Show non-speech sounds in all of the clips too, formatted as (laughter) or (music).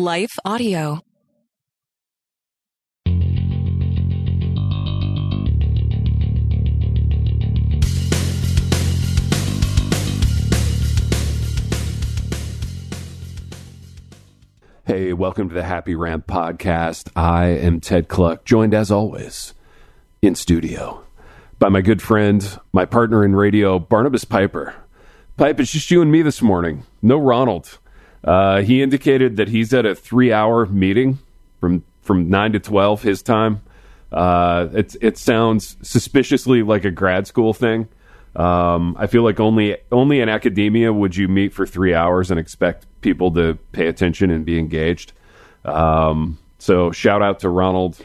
Life Audio. Hey, welcome to the Happy Rant podcast. I am Ted Kluck, joined as always in studio by my good friend, my partner in radio, Barnabas Piper. Pipe, it's just you and me this morning. No Ronald. Uh, he indicated that he's at a three-hour meeting from from nine to twelve his time. Uh, it it sounds suspiciously like a grad school thing. Um, I feel like only only in academia would you meet for three hours and expect people to pay attention and be engaged. Um, so shout out to Ronald.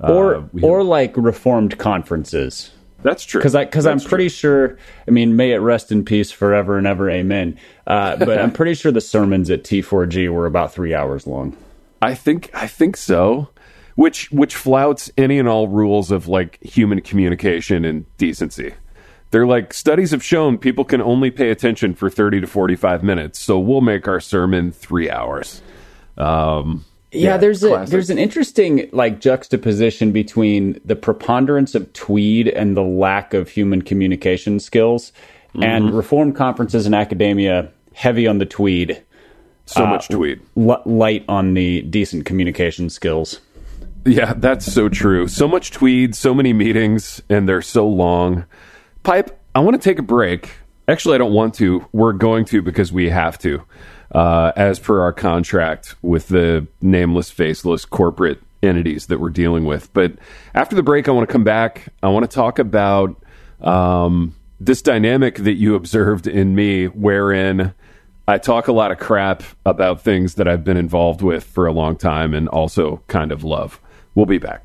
Or Uh, we- or like reformed conferences. That's true Because I because I'm pretty sure. I mean, may it rest in peace forever and ever, amen. Uh, but I'm (laughs) pretty sure the sermons at T4G were about three hours long. I think I think so. Which which flouts any and all rules of like human communication and decency. They're like studies have shown people can only pay attention for 30 to 45 minutes, so we'll make our sermon 3 hours. Um Yeah, there's a classic. there's an interesting like juxtaposition between the preponderance of tweed and the lack of human communication skills, Mm-hmm. and reform conferences and academia heavy on the tweed, so much tweed li- light on the decent communication skills. Yeah, that's so true. So much tweed, so many meetings, and they're so long. Pipe, I want to take a break. Actually, I don't want to. We're going to because we have to, uh, as per our contract with the nameless, faceless corporate entities that we're dealing with. But after the break, I want to come back. I want to talk about um, this dynamic that you observed in me, wherein I talk a lot of crap about things that I've been involved with for a long time and also kind of love. We'll be back.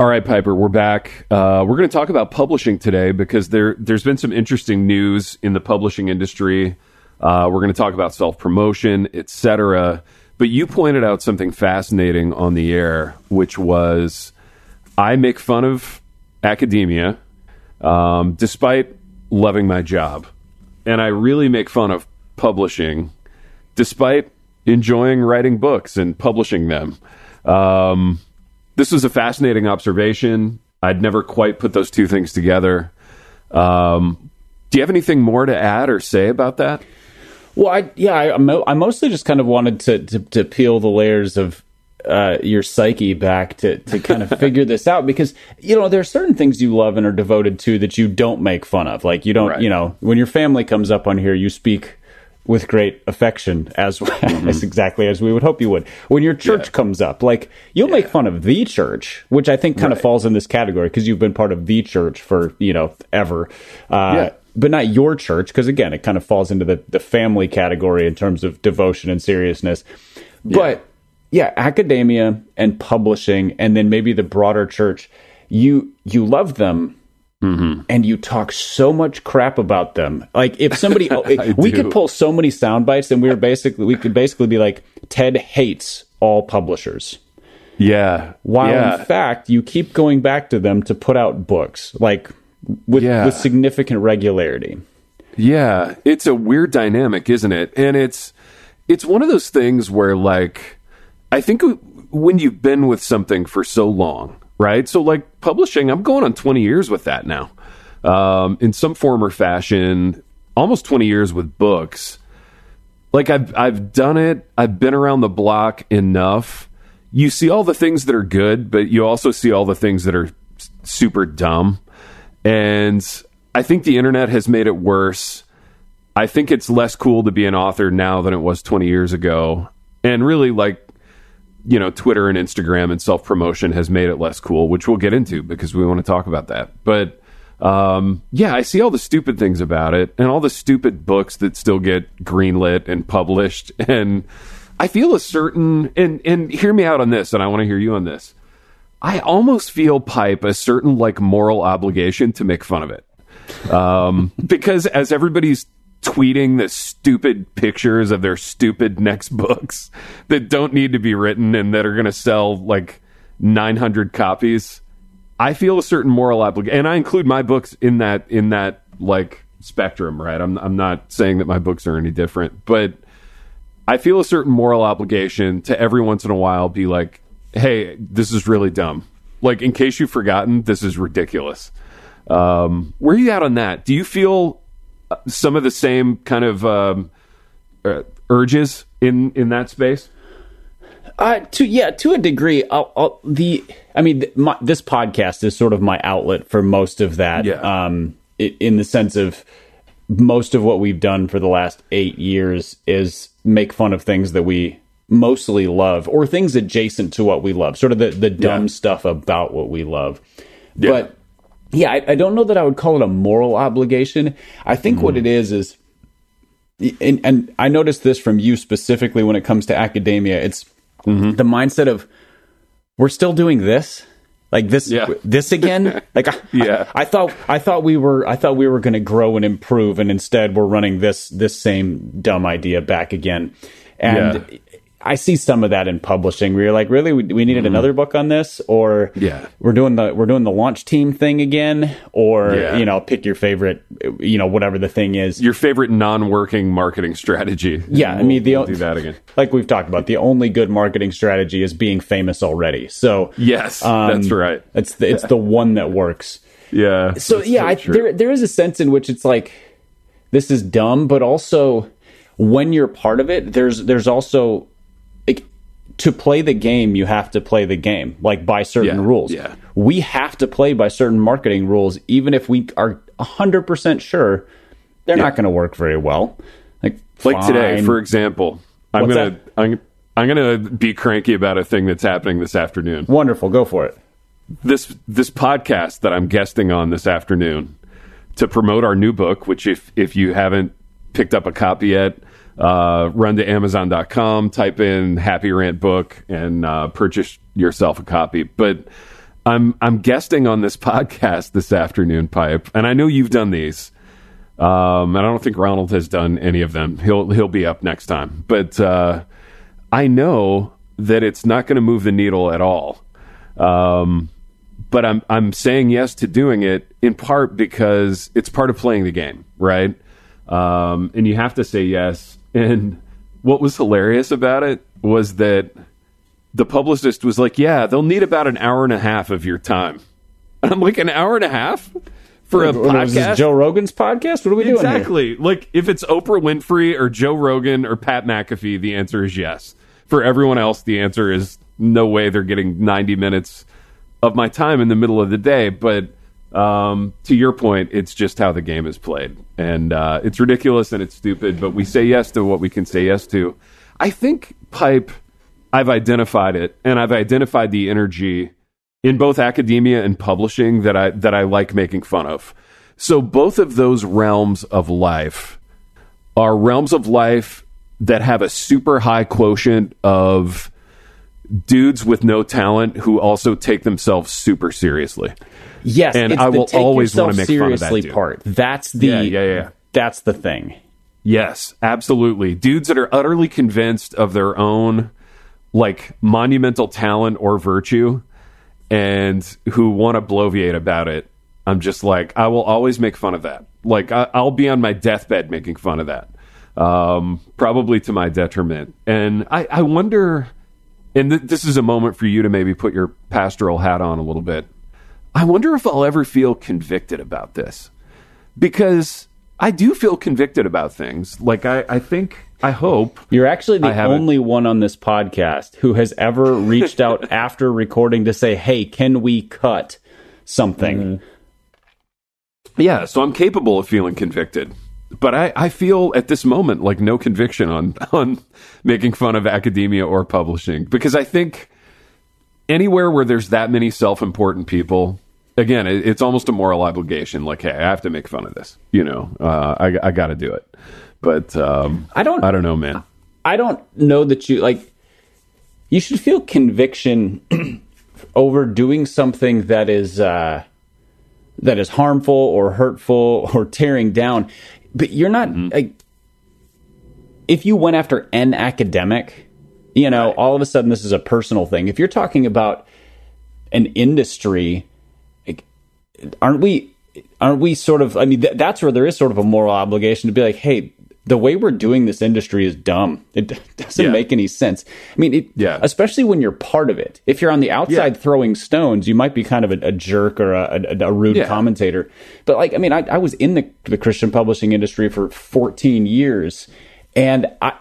All right, Piper, we're back. Uh, we're going to talk about publishing today because there there's been some interesting news in the publishing industry. Uh, we're going to talk about self promotion, etc. But you pointed out something fascinating on the air, which was I make fun of academia um, despite loving my job, and I really make fun of publishing despite enjoying writing books and publishing them. Um, this was a fascinating observation. I'd never quite put those two things together. Um, do you have anything more to add or say about that? Well, I yeah, I, I mostly just kind of wanted to to, to peel the layers of uh, your psyche back to to kind of (laughs) figure this out because you know there are certain things you love and are devoted to that you don't make fun of. Like you don't, Right. you know, when your family comes up on here, you speak with great affection as (laughs) as exactly as we would hope you would. When your church Mm-hmm. Yeah. comes up, like you'll make fun of the church, which I think kind of falls in this category because you've been part of the church for you know ever. Uh, Yeah. but not your church because again it kind of falls into the, the family category in terms of devotion and seriousness but yeah academia and publishing and then maybe the broader church you you love them Mm-hmm. and you talk so much crap about them like if somebody (laughs) oh, we do. could pull so many sound bites and we were basically we could basically be like ted hates all publishers Yeah. while yeah. in fact you keep going back to them to put out books like with Yeah. with significant regularity Yeah, it's a weird dynamic, isn't it? And it's it's one of those things where like I think when you've been with something for so long, right? So like publishing, I'm going on 20 years with that now. Um, in some form or fashion, almost 20 years with books. like I've I've done it. I've been around the block enough. You see all the things that are good, but you also see all the things that are super dumb. And I think the internet has made it worse. I think it's less cool to be an author now than it was 20 years ago. And really like you know, Twitter and Instagram and self promotion has made it less cool, which we'll get into because we want to talk about that. But um, yeah, I see all the stupid things about it and all the stupid books that still get greenlit and published. (laughs) And I feel a certain, and, and hear me out on this, and I want to hear you on this. I almost feel pipe a certain like moral obligation to make fun of it. Um, (laughs) because as everybody's tweeting the stupid pictures of their stupid next books that don't need to be written and that are going to sell like 900 copies, I feel a certain moral obligation, and I include my books in that in that like spectrum. Right? I'm I'm not saying that my books are any different, but I feel a certain moral obligation to every once in a while be like, hey, this is really dumb. Like, in case you've forgotten, this is ridiculous. Um, where are you at on that? Do you feel some of the same kind of um, uh, urges in in that space? Uh, to yeah, to a degree. I'll, I'll, the I mean, th- my, this podcast is sort of my outlet for most of that. Yeah. Um, i in the sense of most of what we've done for the last eight years is make fun of things that we mostly love or things adjacent to what we love, sort of the the dumb Yeah. stuff about what we love. Yeah. But yeah, I, I don't know that I would call it a moral obligation. I think what it is is and, and I noticed this from you specifically when it comes to academia. It's Mm-hmm. the mindset of we're still doing this, like this, Yeah. this again. (laughs) Like, I, Yeah. I, I thought, I thought we were, I thought we were going to grow and improve, and instead we're running this, this same dumb idea back again. And Yeah. I see some of that in publishing. Where you're like, really, we, we needed another book on this, or Mm-hmm. Yeah. we're doing the we're doing the launch team thing again, or Yeah. you know, pick your favorite, you know, whatever the thing is. Your favorite non-working marketing strategy? Yeah, I We'll- mean, the we'll do that again. like we've talked about, the only good marketing strategy is being famous already. So Yes, um, that's right. It's the, it's the one that works. Yeah. So yeah, I, there there is a sense in which it's like this is dumb, but also when you're part of it, there's there's also to play the game, you have to play the game like by certain Yeah, rules. yeah. We have to play by certain marketing rules, even if we are hundred percent sure they're not going to work very well. Like like today, for example, I'm gonna? I'm I'm gonna be cranky about a thing that's happening this afternoon. wonderful, go for it. This this podcast that I'm guesting on this afternoon to promote our new book, which if if you haven't picked up a copy yet, uh, run to Amazon.com, type in Happy Rant book, and uh, purchase yourself a copy. But I'm I'm guesting on this (laughs) podcast this afternoon, Pipe, and I know you've done these. Um, and I don't think Ronald has done any of them. He'll he'll be up next time. But uh, I know that it's not going to move the needle at all. Um, but I'm I'm saying yes to doing it in part because it's part of playing the game, right? Um, and you have to say yes. And what was hilarious about it was that the publicist was like, "Yeah, they'll need about an hour and a half of your time." And I'm like, "An hour and a half for a What podcast?" Joe Rogan's podcast? What are we doing here? Exactly. Like if it's Oprah Winfrey or Joe Rogan or Pat McAfee, the answer is yes. For everyone else, the answer is no way. They're getting 90 minutes of my time in the middle of the day. But um, to your point, it's just how the game is played, and uh, it's ridiculous and it's stupid. But we say yes to what we can say yes to. I think pipe. I've identified it, and I've identified the energy in both academia and publishing that I that I like making fun of. So both of those realms of life are realms of life that have a super high quotient of dudes with no talent who also take themselves super seriously. Yes, And I will always wanna yourself make fun of that dude. part. That's the Yeah, yeah, yeah. That's the thing. Yes, absolutely. Dudes that are utterly convinced of their own like monumental talent or virtue and who want to bloviate about it. I'm just like, I will always make fun of that. Like, I, I'll be on my deathbed making fun of that, um, probably to my detriment. And I, I wonder, and th- this is a moment for you to maybe put your pastoral hat on a little bit. I wonder if I'll ever feel convicted about this because I do feel convicted about things. Like I, I think, I hope You're actually the only one on this podcast who has ever reached out (laughs) after recording to say, "Hey, can we cut something?" Mm-hmm. Yeah, so I'm capable of feeling convicted. But I, I feel at this moment like no conviction on (laughs) on making fun of academia or publishing because I think anywhere where there's that many self-important people, again, it, it's almost a moral obligation. Like, hey, I have to make fun of this. You know, uh, I I got to do it. But um, I don't I don't know, man. I don't know that you like you should feel conviction (clears throat) over doing something that is uh that is harmful or hurtful or tearing down but you're not like if you went after an academic you know all of a sudden this is a personal thing if you're talking about an industry aren't we aren't we sort of i mean th- that's where there is sort of a moral obligation to be like hey the way we're doing this industry is dumb it d- (laughs) doesn't Yeah. make any sense i mean it, Yeah. especially when you're part of it if you're on the outside Yeah. throwing stones you might be kind of a, a jerk or a, a, a rude Yeah. commentator but like i mean i, I was in the, the christian publishing industry for 14 years and i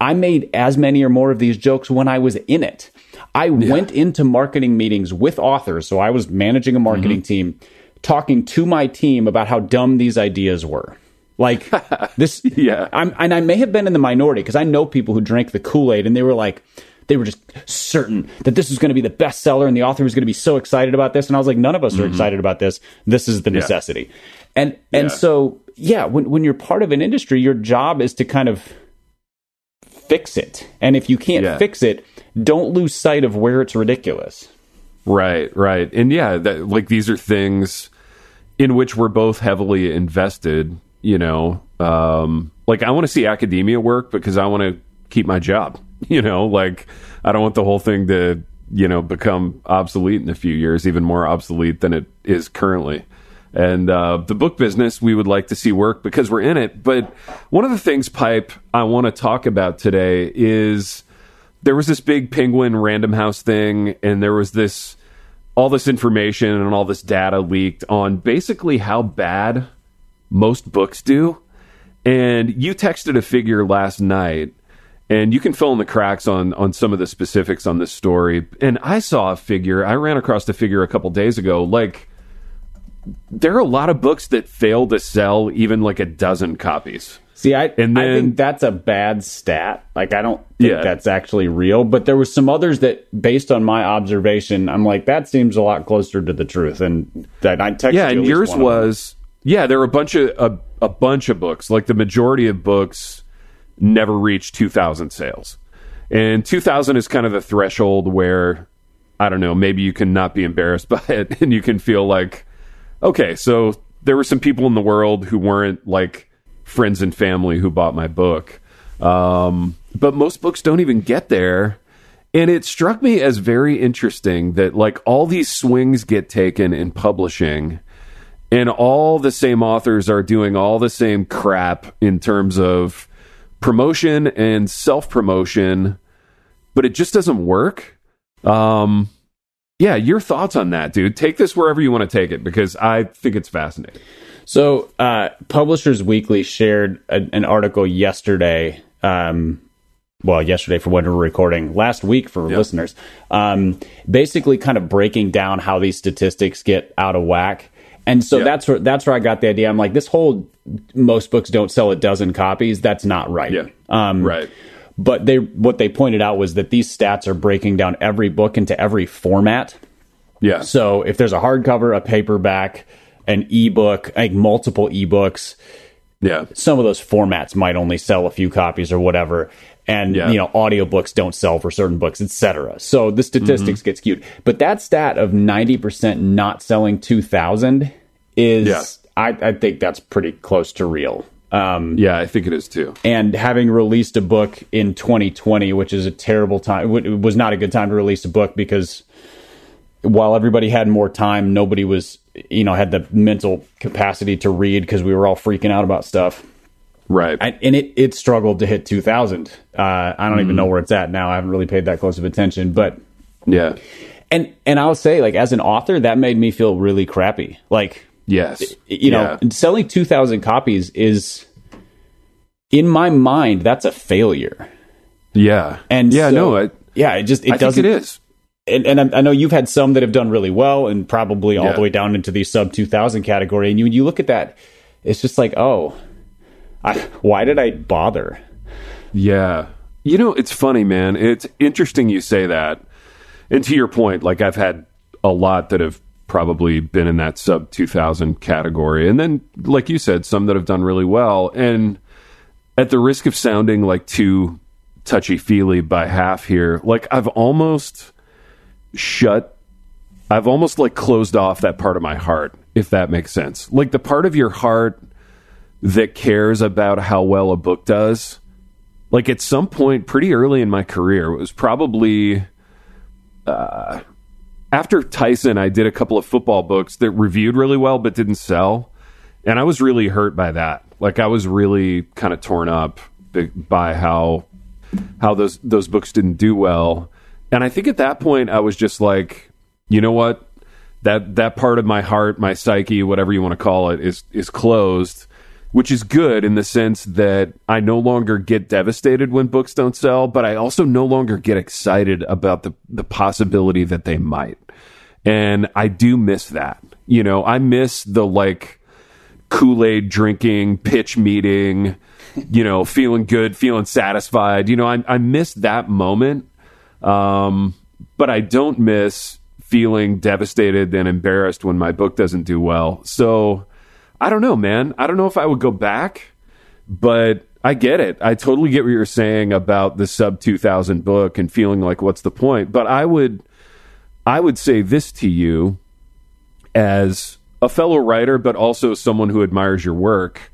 I made as many or more of these jokes when I was in it. I went into marketing meetings with authors, so I was managing a marketing mm-hmm. team, talking to my team about how dumb these ideas were. Like (laughs) this, Yeah. I'm, and I may have been in the minority because I know people who drank the Kool Aid and they were like, they were just certain that this was going to be the bestseller and the author was going to be so excited about this. And I was like, none of us are mm-hmm. excited about this. This is the necessity. And and Yeah. so yeah, when when you're part of an industry, your job is to kind of fix it. And if you can't Yeah. fix it, don't lose sight of where it's ridiculous. Right, right. And yeah, that, like these are things in which we're both heavily invested, you know. Um, like I want to see academia work because I want to keep my job, (laughs) you know, like I don't want the whole thing to, you know, become obsolete in a few years, even more obsolete than it is currently. And uh, the book business, we would like to see work because we're in it. But one of the things, Pipe, I want to talk about today is there was this big penguin random house thing and there was this all this information and all this data leaked on basically how bad most books do. And you texted a figure last night and you can fill in the cracks on on some of the specifics on this story. And i saw a figure i ran across the figure a couple days ago like there are a lot of books that fail to sell even like a dozen copies See, I, And I think that's a bad stat. Like, I don't think Yeah. that's actually real. But there was some others that, based on my observation, I'm like, that seems a lot closer to the truth. And that I texted yeah and yours one of them. was yeah there were a bunch of a, a bunch of books like the majority of books never reached 2000 sales and 2000 is kind of the threshold where i don't know maybe you can not be embarrassed (laughs) by it and you can feel like okay so there were some people in the world who weren't like friends and family who bought my book. Um, but most books don't even get there. And it struck me as very interesting that like all these swings get taken in publishing and all the same authors are doing all the same crap in terms of promotion and self-promotion but it just doesn't work. Um yeah your thoughts on that dude. Take this wherever you want to take it because i think it's fascinating So, uh, Publishers Weekly shared a, an article yesterday. Um, well, yesterday for when we're recording, last week for listeners. Um, basically, kind of breaking down how these statistics get out of whack. And so Yeah. that's where that's where I got the idea. I'm like, this whole most books don't sell a dozen copies. That's not right. yeah Um, right But they what they pointed out was that these stats are breaking down every book into every format. yeah So if there's a hardcover, a paperback, an ebook, like multiple ebooks, yeah some of those formats might only sell a few copies or whatever. And Yeah. you know, audiobooks don't sell for certain books, etc. So the statistics Mm-hmm. get skewed. But that stat of 90% not selling 2000 is Yeah. I, I think that's pretty close to real. Um, yeah i think it is too and having released a book in 2020, which is a terrible time, it was not a good time to release a book because while everybody had more time, nobody was, you know, had the mental capacity to read because we were all freaking out about stuff. right I, and it, it struggled to hit 2000. Uh, I don't even know where it's at now. I haven't really paid that close of attention, but yeah and and I'll say like as an author that made me feel really crappy. Like Yes. You know, Yeah. selling 2,000 copies is, in my mind, that's a failure. Yeah. And yeah, so- no, I, yeah, it just, it I doesn't. it is. And, and I, know you've had some that have done really well and probably all Yeah. the way down into the sub 2,000 category. And you, you look at that, it's just like, oh, I, why did I bother? Yeah. You know, it's funny, man. It's interesting you say that. And to your point, like I've had a lot that have probably been in that sub 2000 category. And then, like you said, some that have done really well. And at the risk of sounding like too touchy feely by half here, like I've almost shut, I've almost like closed off that part of my heart, if that makes sense. Like the part of your heart that cares about how well a book does like at some point pretty early in my career it was probably uh, after tyson i did a couple of football books that reviewed really well but didn't sell. And i was really hurt by that. Like i was really kind of torn up by how how those those books didn't do well and i think at that point i was just like you know what that that part of my heart my psyche whatever you want to call it is is closed which is good in the sense that I no longer get devastated when books don't sell, but I also no longer get excited about the, the possibility that they might. And I do miss that. You know, I miss the like Kool Aid drinking, pitch meeting, you know, feeling good, feeling satisfied. You know, I, I miss that moment. Um, but I don't miss feeling devastated and embarrassed when my book doesn't do well. So, I don't know, man. I don't know if I would go back, but I get it. I totally get what you're saying about the sub 2000 book and feeling like what's the point. But I would I would say this to you as a fellow writer but also someone who admires your work.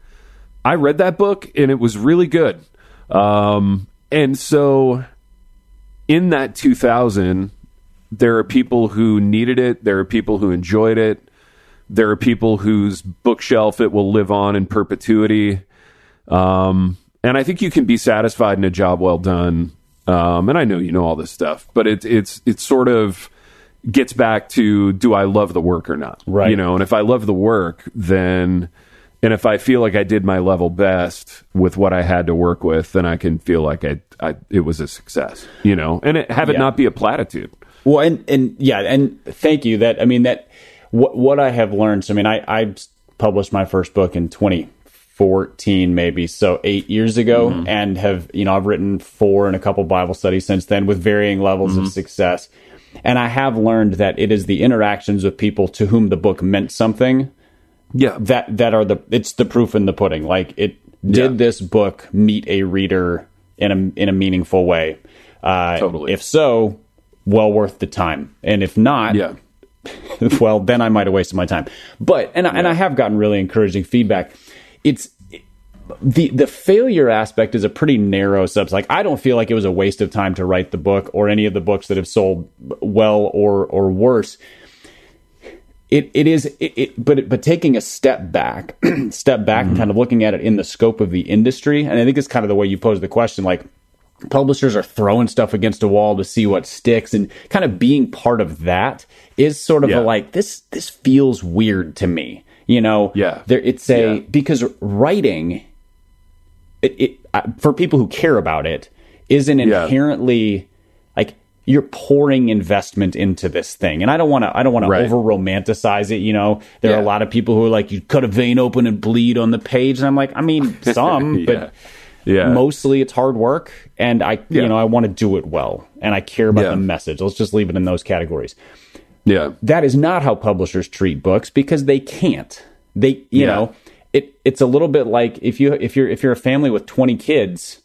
I read that book and it was really good. Um, and so in that 2000 there are people who needed it, there are people who enjoyed it there are people whose bookshelf it will live on in perpetuity. Um, and I think you can be satisfied in a job well done. Um, and I know you know all this stuff, but it's it's it's sort of gets back to do I love the work or not? Right. You know, and if I love the work, then and if I feel like I did my level best with what I had to work with, then I can feel like I, I it was a success. You know, and it, have it Yeah. not be a platitude. Well, and and yeah, and thank you. That I mean that what what I have learned. So I mean, I I published my first book in 2014, maybe so eight years ago, mm-hmm. and have you know I've written four and a couple Bible studies since then with varying levels of mm-hmm. success. And I have learned that it is the interactions with people to whom the book meant something Yeah. that that are the it's the proof in the pudding. Like it did Yeah. this book meet a reader in a in a meaningful way? Uh, Totally. If so, well worth the time. And if not, yeah. (laughs) well, then I might have wasted my time. But and I and I have gotten really encouraging feedback. It's the the failure aspect is a pretty narrow subset. Like I don't feel like it was a waste of time to write the book or any of the books that have sold well or or worse. It it is it, it but but taking a step back, (clears throat) step back and kind of looking at it in the scope of the industry, and I think it's kind of the way you pose the question, like publishers are throwing stuff against a wall to see what sticks and kind of being part of that is sort of Yeah. a like this this feels weird to me you know Yeah. there it's a Yeah. because writing it, it uh, for people who care about it is an inherently like you're pouring investment into this thing and i don't want to i don't want Right. to over romanticize it you know there are a lot of people who are like you cut a vein open and bleed on the page and i'm like i mean (laughs) some Yeah. but Yeah. mostly it's hard work and i Yeah. you know i want to do it well and i care about Yeah. the message let's just leave it in those categories Yeah. that is not how publishers treat books because they can't they you Yeah. know it it's a little bit like if you if you're if you're a family with 20 kids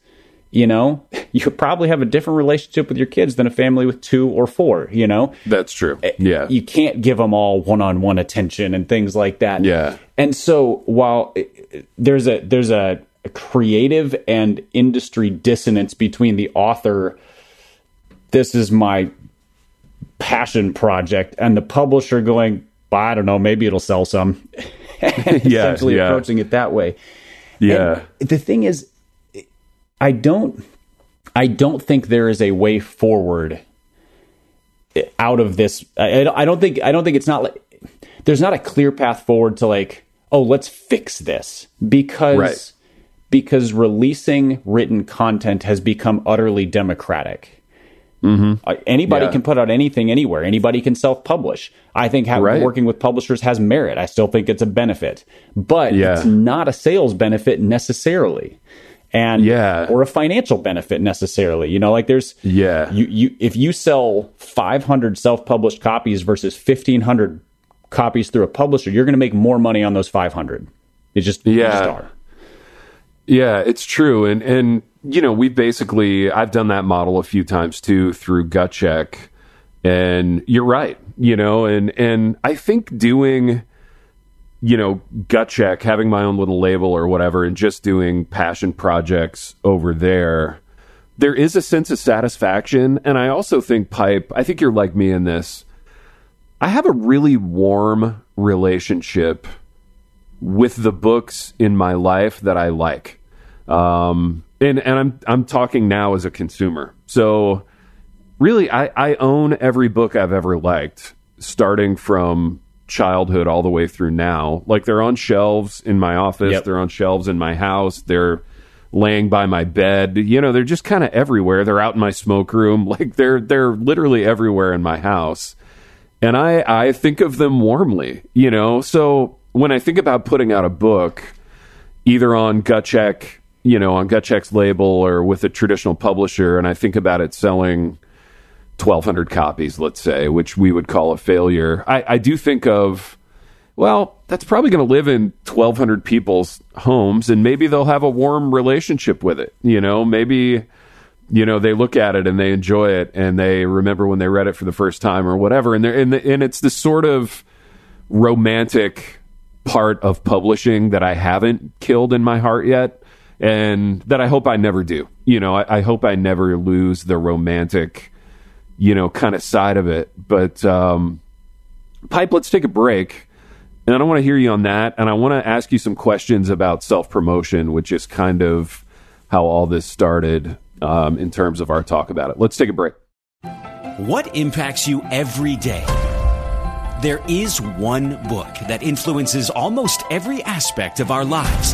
you know (laughs) you probably have a different relationship with your kids than a family with two or four you know That's true. Eh, yeah. you can't give them all one-on-one attention and things like that. Yeah. And so while it- there's a there's a, creative and industry dissonance between the author this is my passion project and the publisher going I don't know maybe it'll sell some and (laughs) (laughs) Yeah, essentially yeah. approaching it that way. yeah. And the thing is, I don't, I don't think there is a way forward out of this. I, I don't think, I don't think it's not like there's not a clear path forward to like, oh, let's fix this because Right. because releasing written content has become utterly democratic. Uh, anybody Yeah. can put out anything anywhere. Anybody can self-publish. I think ha- Right. working with publishers has merit. I still think it's a benefit, but Yeah. it's not a sales benefit necessarily, and Yeah. or a financial benefit necessarily. You know, like there's Yeah. you you if you sell 500 self-published copies versus 1500 copies through a publisher, you're going to make more money on those 500. It just Yeah. Yeah, it's true, and and you know we basically I've done that model a few times too through gut check, and you're right, you know, and and I think doing, you know, gut check, having my own little label or whatever, and just doing passion projects over there, there is a sense of satisfaction, and I also think pipe. I think you're like me in this. I have a really warm relationship with the books in my life that I like. Um, and and I'm I'm talking now as a consumer. So really I, I own every book I've ever liked, starting from childhood all the way through now. Like they're on shelves in my office, Yep. they're on shelves in my house, they're laying by my bed. You know, they're just kind of everywhere. They're out in my smoke room. (laughs) Like they're they're literally everywhere in my house and I I think of them warmly, you know. So when I think about putting out a book, either on Gut Check, you know, on Gut Check's label or with a traditional publisher, and I think about it selling twelve hundred copies, let's say, which we would call a failure, I, I do think of well, that's probably going to live in 1,200 people's homes, and maybe they'll have a warm relationship with it. You know, maybe you know they look at it and they enjoy it and they remember when they read it for the first time or whatever. And they're and, the, and it's this sort of romantic part of publishing that I haven't killed in my heart yet and that I hope I never do. You know I, I hope I never lose the romantic you know kind of side of it but um pipe let's take a break and I don't want to hear you on that and I want to ask you some questions about self promotion which is kind of how all this started um, in terms of our talk about it. Let's take a break. What impacts you every day? There is one book that influences almost every aspect of our lives.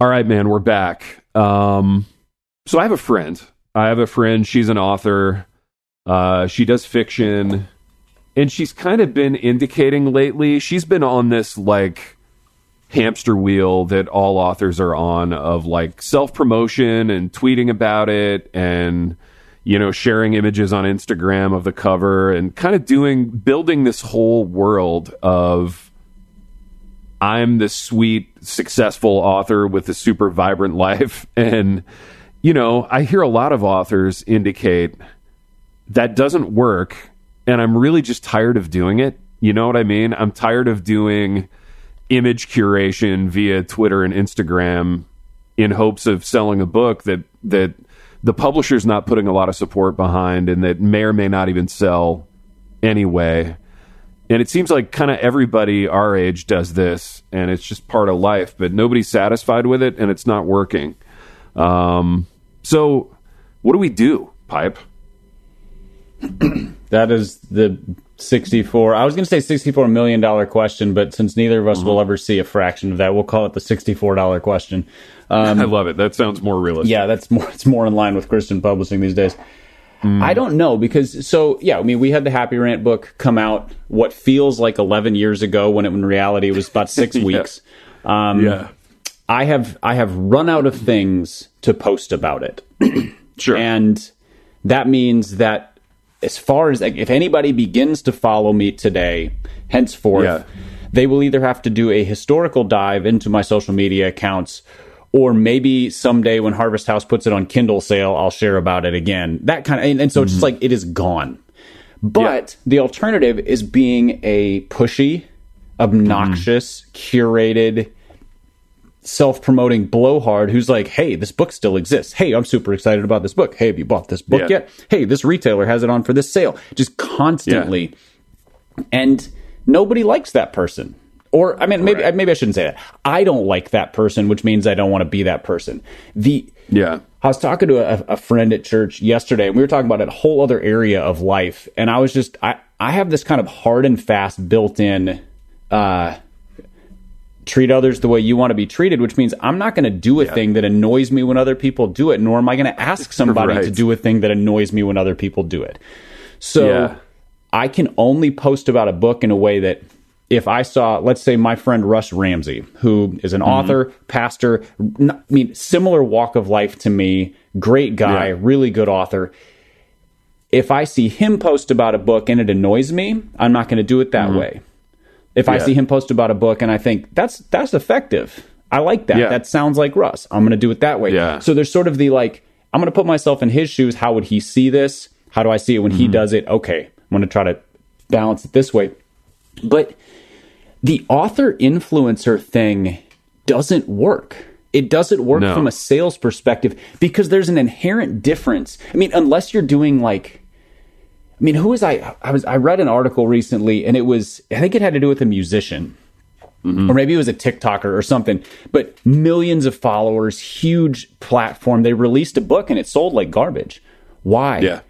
All right, man, we're back. Um, so I have a friend. I have a friend. She's an author. Uh, she does fiction, and she's kind of been indicating lately. She's been on this like hamster wheel that all authors are on of like self promotion and tweeting about it and you know sharing images on Instagram of the cover and kind of doing building this whole world of I'm the sweet, successful author with a super vibrant life. (laughs) And, you know, I hear a lot of authors indicate that doesn't work. And I'm really just tired of doing it. You know what I mean? I'm tired of doing image curation via Twitter and Instagram in hopes of selling a book that, that the publisher's not putting a lot of support behind and that may or may not even sell anyway and it seems like kind of everybody our age does this and it's just part of life but nobody's satisfied with it and it's not working um, so What do we do, Pipe? (clears throat) That is the 64. I was going to say 64 million dollar question, but since neither of us will ever see a fraction of that, we'll call it the 64 dollar question. (laughs) I love it. That sounds more realistic. Yeah, that's more. It's more in line with Christian publishing these days. I don't know because so yeah. I mean, we had the Happy Rant book come out what feels like 11 years ago when it in reality it was about (laughs) six weeks. Um, yeah. I have I have run out of things to post about it. (clears throat) Sure. And that means that as far as like, if anybody begins to follow me today, henceforth, Yeah. they will either have to do a historical dive into my social media accounts or maybe someday when Harvest House puts it on Kindle sale, I'll share about it again. That kind of, and, and so it's just mm-hmm. like it is gone. But the alternative is being a pushy, obnoxious, mm-hmm. curated, self promoting blowhard who's like, hey, this book still exists. Hey, I'm super excited about this book. Hey, have you bought this book Yeah. yet? Hey, this retailer has it on for this sale. Just constantly. And nobody likes that person. Or I mean, maybe maybe I shouldn't say that. I don't like that person, which means I don't want to be that person. The Yeah. I was talking to a, a friend at church yesterday, and we were talking about a whole other area of life. And I was just, I, I have this kind of hard and fast built in, uh, treat others the way you want to be treated, which means I'm not going to do a thing that annoys me when other people do it, nor am I going (laughs) to ask somebody Right. to do a thing that annoys me when other people do it. So Yeah. I can only post about a book in a way that if I saw, let's say, my friend Russ Ramsey, who is an author, pastor, I mean, similar walk of life to me, great guy, Yeah. really good author. If I see him post about a book and it annoys me, I'm not going to do it that way. If I see him post about a book and I think that's that's effective, I like that. Yeah. That sounds like Russ. I'm going to do it that way. Yeah. So there's sort of the like, I'm going to put myself in his shoes. How would he see this? How do I see it when he Mm-hmm. does it? Okay, I'm going to try to balance it this way. But the author influencer thing doesn't work. It doesn't work No. from a sales perspective because there's an inherent difference. I mean, unless you're doing like I mean, who is I I was I read an article recently and it was I think it had to do with a musician. Mm-hmm. Or maybe it was a TikToker or something, but millions of followers, huge platform. They released a book and it sold like garbage. Why? Yeah.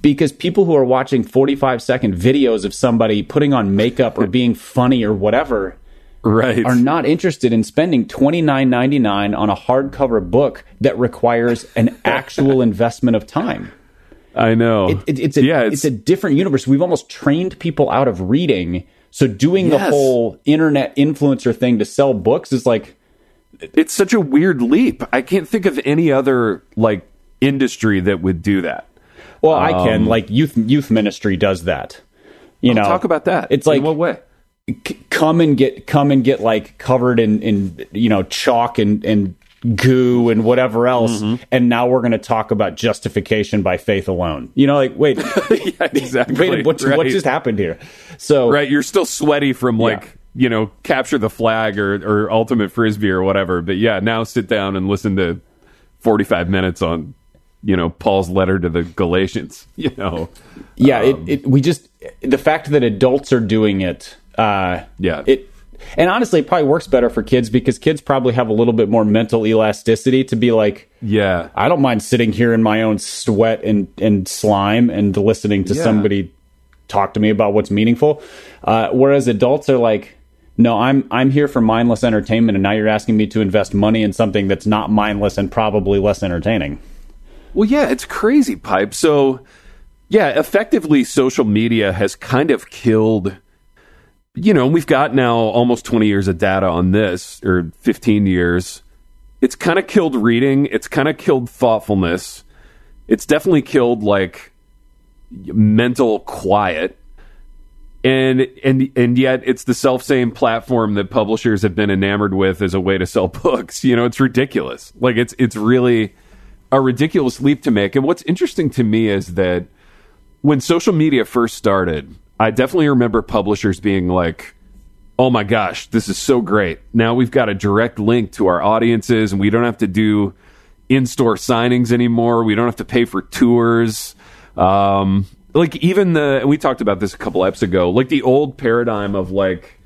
Because people who are watching 45 second videos of somebody putting on makeup or being funny or whatever Right. are not interested in spending $29.99 on a hardcover book that requires an actual investment of time. I know. It, it- it's, a, yeah, it's, a different universe. We've almost trained people out of reading. So doing the whole internet influencer thing to sell books is like, it's such a weird leap. I can't think of any other like industry that would do that. Well, I can like youth youth ministry does that. You know, Um, Talk about that. It's like in what way? c- come and get come and get like covered in in you know chalk and and goo and whatever else Mm-hmm. and now we're going to talk about justification by faith alone you know like wait (laughs) yeah, exactly. wait what, what just happened here so Right, you're still sweaty from like Yeah. you know capture the flag or or ultimate frisbee or whatever. But yeah, now sit down and listen to 45 minutes on you know Paul's letter to the Galatians. (laughs) You know, yeah Um, it, it we just the fact that adults are doing it uh Yeah. it and honestly it probably works better for kids because kids probably have a little bit more mental elasticity to be like yeah, I don't mind sitting here in my own sweat and, and slime and listening to Yeah. somebody talk to me about what's meaningful. Uh, whereas adults are like, no, I'm I'm here for mindless entertainment, and now you're asking me to invest money in something that's not mindless and probably less entertaining. Well, yeah, it's crazy, pipe. So, yeah, effectively, social media has kind of killed. You know, we've got now almost 20 years of data on this, or 15 years. It's kind of killed reading. It's kind of killed thoughtfulness. It's definitely killed like mental quiet. And and and yet it's the self same platform that publishers have been enamored with as a way to sell (laughs) books. You know, it's ridiculous. Like it's it's really a ridiculous leap to make. And what's interesting to me is that when social media first started, I definitely remember publishers being like, oh my gosh, this is so great. Now we've got a direct link to our audiences and we don't have to do in store signings anymore. We don't have to pay for tours. Um, like even the, we talked about this a couple episodes ago, like the old paradigm of like,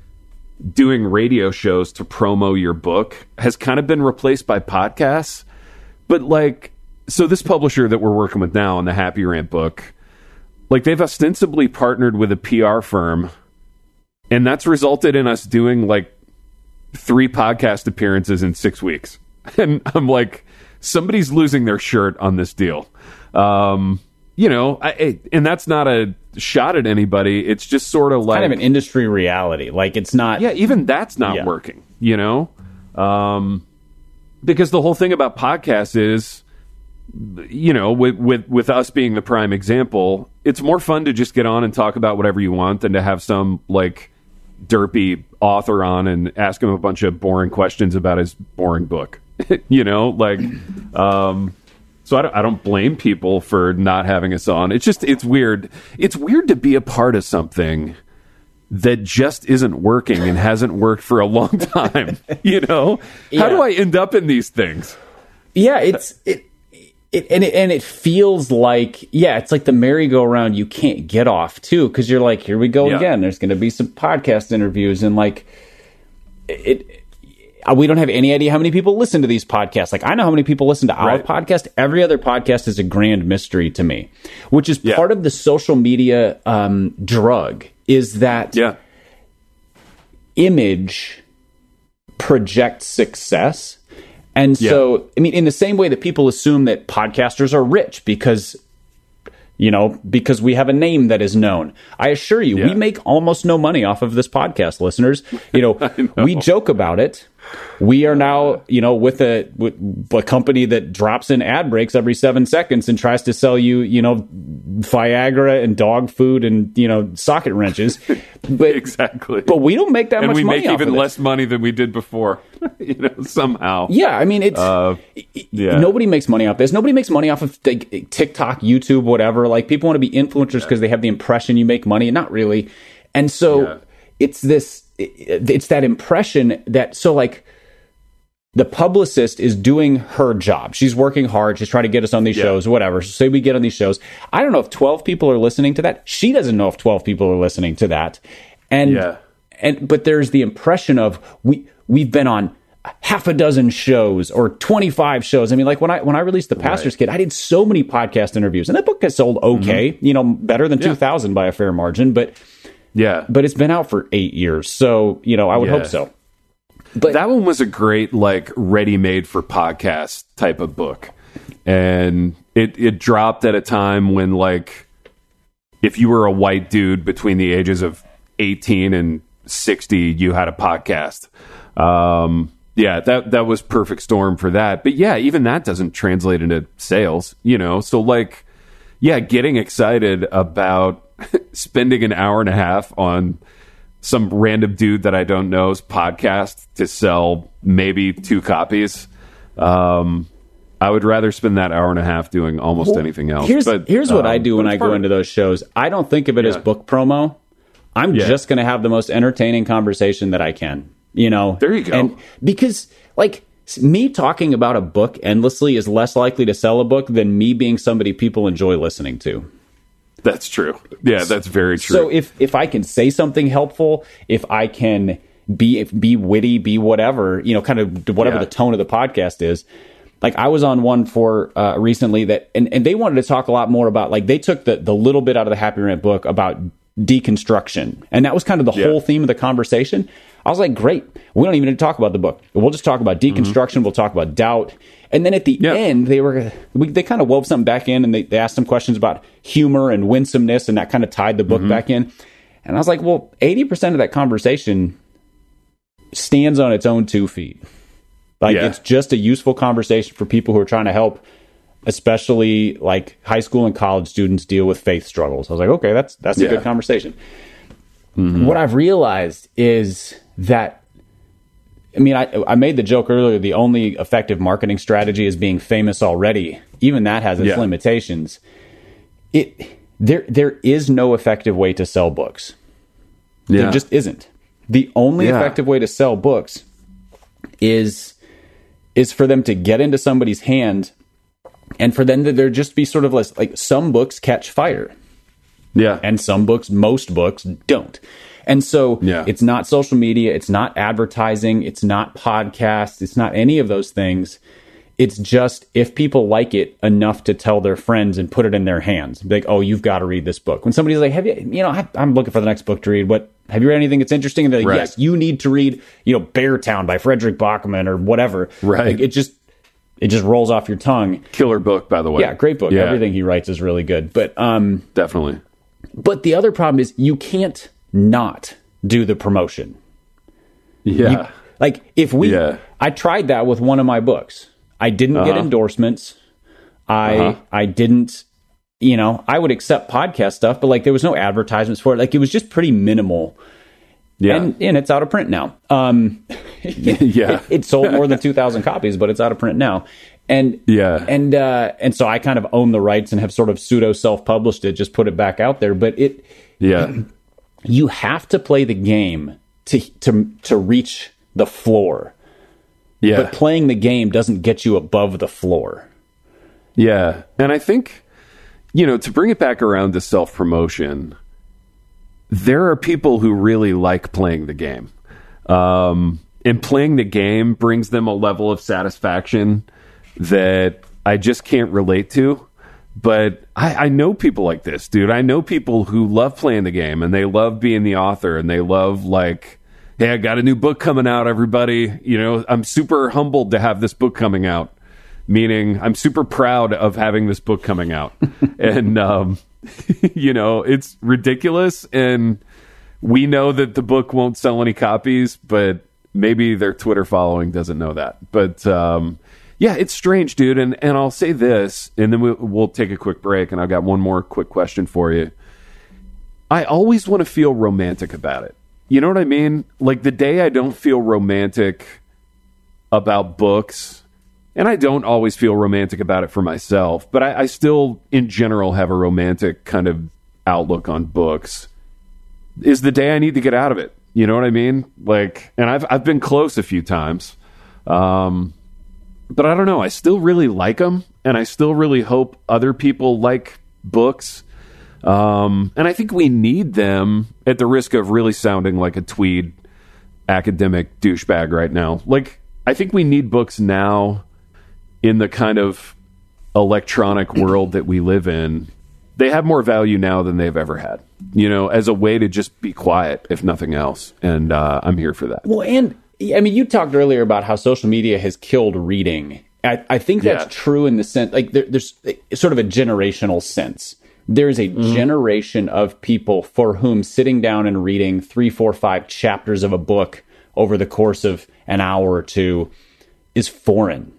doing radio shows to promo your book has kind of been replaced by podcasts but like so this publisher that we're working with now on the Happy Rant book, like they've ostensibly partnered with a PR firm, and that's resulted in us doing like three podcast appearances in six weeks. (laughs) And I'm like, somebody's losing their shirt on this deal. Um, you know, I, and that's not a shot at anybody. It's just sort of like kind of an industry reality. Like it's not. Yeah, even that's not Yeah. working. You know, um, because the whole thing about podcasts is, you know, with with with us being the prime example, it's more fun to just get on and talk about whatever you want than to have some like derpy author on and ask him a bunch of boring questions about his boring book. (laughs) you know, like, um, so I don't, I don't blame people for not having us on. It's just it's weird. It's weird to be a part of something that just isn't working and hasn't worked for a long (laughs) time. you know, how do I end up in these things? Yeah, it's it. It, and it and it feels like yeah, it's like the merry-go-round you can't get off too because you're like here we go Yeah. again. There's going to be some podcast interviews and like it. uh, We don't have any idea how many people listen to these podcasts. Like I know how many people listen to our Right. podcast. Every other podcast is a grand mystery to me, which is Yeah. part of the social media um, drug. Is that Yeah, image projects success. And so, I mean, in the same way that people assume that podcasters are rich because, you know, because we have a name that is known. I assure you, we make almost no money off of this podcast, listeners. You know, (laughs) we joke about it. We are now, you know, with a with a company that drops in ad breaks every seven seconds and tries to sell you, you know, Viagra and dog food and you know socket wrenches. (laughs) But exactly. but we don't make that and much we money We make even of less money than we did before. (laughs) you know, somehow. Yeah, I mean it's Uh, yeah. nobody makes money off this. Nobody makes money off of like, TikTok, YouTube, whatever. Like people want to be influencers because they have the impression you make money, not really. And so Yeah. it's this it's that impression that so like the publicist is doing her job. She's working hard. She's trying to get us on these Yeah. shows, whatever. So say we get on these shows. I don't know if 12 people are listening to that. She doesn't know if 12 people are listening to that. And Yeah. and but there's the impression of we we've been on half a dozen shows or 25 shows. I mean like when I when I released The Pastor's Kid, I did so many podcast interviews. And that book has sold okay, you know, better than Mm-hmm. Yeah. 2000 by a fair margin, but yeah. but it's been out for 8 years. So, you know, I would Yeah. hope so. But that one was a great like ready made for podcast type of book and it it dropped at a time when like if you were a white dude between the ages of 18 and 60 you had a podcast um yeah that that was perfect storm for that but yeah even that doesn't translate into sales you know so like yeah getting excited about (laughs) spending an hour and a half on some random dude that I don't know's podcast to sell maybe two copies. Um, I would rather spend that hour and a half doing almost anything else. Here's but, here's what I um, do when I go part into those shows. I don't think of it as book promo. I'm Yeah. just going to have the most entertaining conversation that I can. You know, There you go. And because like me talking about a book endlessly is less likely to sell a book than me being somebody people enjoy listening to. That's true. Yeah, that's very true. So if if I can say something helpful, if I can be if, be witty, be whatever, you know, kind of whatever Yeah. the tone of the podcast is. Like I was on one for uh, recently that, and, and they wanted to talk a lot more about like they took the the little bit out of the Happy Rant book about deconstruction, and that was kind of the Yeah. whole theme of the conversation. I was like, great, we don't even need to talk about the book. We'll just talk about deconstruction. We'll talk about doubt, and then at the Mm-hmm. End, they were we, they kind of wove something back in, and they, they asked some questions about humor and winsomeness, and that kind of tied the book Mm-hmm. back in. And I was like, well, eighty percent of that conversation stands on its own two feet. Like Yeah. it's just a useful conversation for people who are trying to help, especially like high school and college students deal with faith struggles. I was like, okay, that's that's a good conversation. What I've realized is that I mean, I, I made the joke earlier. The only effective marketing strategy is being famous already. Even that has its Yeah. limitations. It there there is no effective way to sell books. yeah. There just isn't. The only Yeah. effective way to sell books is is for them to get into somebody's hand and for them to there just be sort of less like some books catch fire yeah. and some books most books don't. And so Yeah. it's not social media, it's not advertising, it's not podcasts, it's not any of those things. It's just if people like it enough to tell their friends and put it in their hands, like, "Oh, you've got to read this book." When somebody's like, "Have you?" You know, I, I'm looking for the next book to read. What have you read anything that's interesting? And they're like, Right. "Yes, you need to read." You know, Bear Town by Frederick Backman or whatever. Right. Like, it just it just rolls off your tongue. Killer book, by the way. Yeah, great book. Yeah, Everything he writes is really good. But um, definitely. but the other problem is you can't not do the promotion. Yeah. You- like if we, Yeah. I tried that with one of my books. I didn't get Uh-huh. endorsements. I Uh-huh. I didn't. You know, I would accept podcast stuff, but like there was no advertisements for it. Like it was just pretty minimal. yeah. And and it's out of print now. Um, (laughs) (laughs) yeah. it, it sold more than two thousand (laughs) copies, but it's out of print now. And Yeah. and uh, and so I kind of own the rights and have sort of pseudo self published it, just put it back out there. But it yeah. (clears throat) you have to play the game to to to reach the floor. Yeah. But playing the game doesn't get you above the floor. Yeah. And I think, you know, to bring it back around to self promotion, there are people who really like playing the game. Um, and playing the game brings them a level of satisfaction that I just can't relate to. But I, I know people like this, dude. I know people who love playing the game and they love being the author and they love, like, hey, I got a new book coming out, everybody. You know, I'm super humbled to have this book coming out meaning I'm super proud of having this book coming out. (laughs) and, um, (laughs) you know, it's ridiculous. And we know that the book won't sell any copies, but maybe their Twitter following doesn't know that. But, um, yeah, it's strange, dude. And, and I'll say this, and then we, we'll take a quick break. And I've got one more quick question for you. I always want to feel romantic about it. You know what I mean? Like the day I don't feel romantic about books, and I don't always feel romantic about it for myself, but I, I still, in general, have a romantic kind of outlook on books. Is the day I need to get out of it. You know what I mean? Like, and I've I've been close a few times, um, but I don't know. I still really like them, and I still really hope other people like books. Um, and I think we need them at the risk of really sounding like a tweed academic douchebag right now. Like, I think we need books now in the kind of electronic world that we live in. They have more value now than they've ever had, you know, as a way to just be quiet, if nothing else. And uh, I'm here for that. Well, and I mean, you talked earlier about how social media has killed reading. I, I think that's Yeah. true in the sense, like there, there's eh, sort of a generational sense. There's a mm-hmm. generation of people for whom sitting down and reading three, four, five chapters of a book over the course of an hour or two is foreign.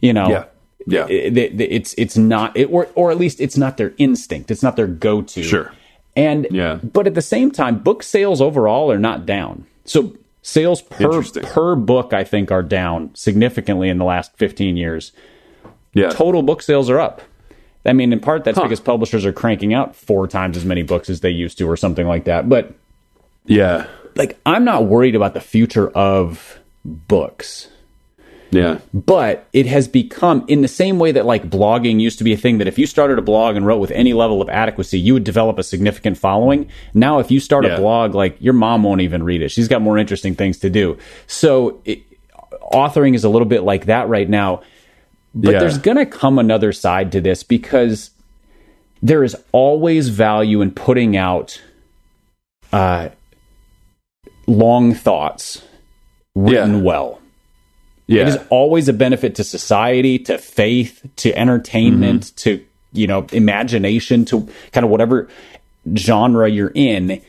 You know, Yeah. Yeah. Eh, eh, it- it- it's it's not, it, or or at least it's not their instinct. It's not their go to. Sure. And Yeah. but at the same time, book sales overall are not down. So sales per per book, I think, are down significantly in the last fifteen years. Yeah. Total book sales are up. I mean, in part that's because publishers are cranking out four times as many books as they used to, or something like that. But Yeah. like, I'm not worried about the future of books Yeah. but it has become in the same way that like blogging used to be a thing that if you started a blog and wrote with any level of adequacy you would develop a significant following now if you start Yeah. a blog like your mom won't even read it she's got more interesting things to do so it, authoring is a little bit like that right now but Yeah. there's going to come another side to this because there is always value in putting out uh, long thoughts written Yeah. well Yeah. it is always a benefit to society, to faith, to entertainment, Mm-hmm. to you know imagination, to kind of whatever genre you're in.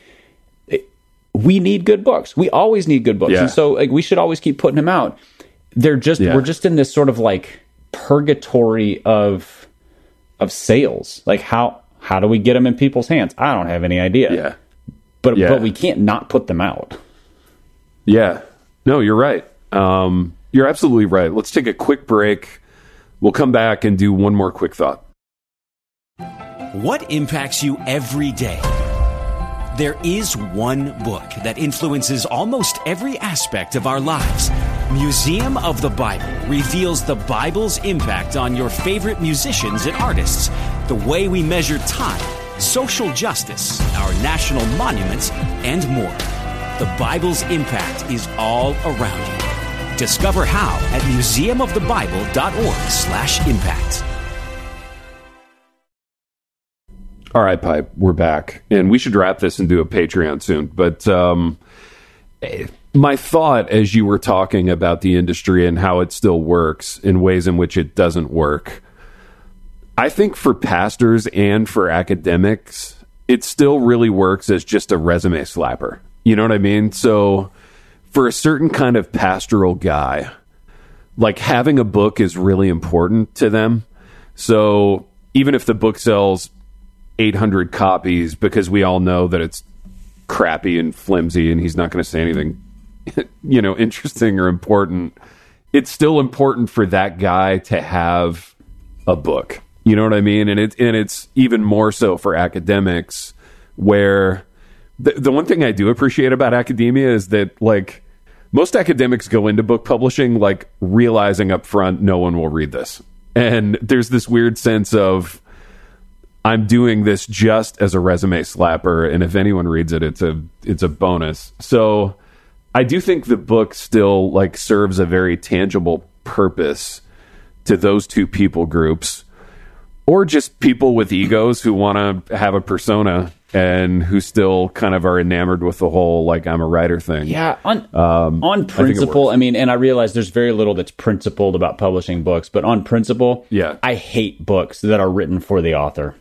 It- we need good books. We always need good books, Yeah. and so like we should always keep putting them out. They're just Yeah. we're just in this sort of like purgatory of of sales. Like how how do we get them in people's hands? I don't have any idea. yeah. but Yeah. but we can't not put them out. Yeah. No, you're right. Um, you're absolutely right. Let's take a quick break. We'll come back and do one more quick thought. What impacts you every day? There is one book that influences almost every aspect of our lives. Museum of the Bible reveals the Bible's impact on your favorite musicians and artists, the way we measure time, social justice, our national monuments, and more. The Bible's impact is all around you. Discover how at museumofthebible.org/impact. All right, Pipe, we're back. And we should wrap this and do a Patreon soon. But um, my thought as you were talking about the industry and how it still works in ways in which it doesn't work, I think for pastors and for academics, it still really works as just a resume slapper. You know what I mean? So for a certain kind of pastoral guy, like having a book is really important to them. So even if the book sells 800 copies because we all know that it's crappy and flimsy and he's not going to say anything (laughs) you know interesting or important it's still important for that guy to have a book you know what i mean and it and it's even more so for academics where the, the one thing i do appreciate about academia is that like most academics go into book publishing like realizing up front no one will read this and there's this weird sense of I'm doing this just as a resume slapper, and if anyone reads it, it's a it's a bonus. So I do think the book still like serves a very tangible purpose to those two people groups, or just people with egos who want to have a persona and who still kind of are enamored with the whole like I'm a writer thing. Yeah, on um, on principle, I, I, mean, and I realize there's very little that's principled about publishing books, but on principle, yeah, I hate books that are written for the author.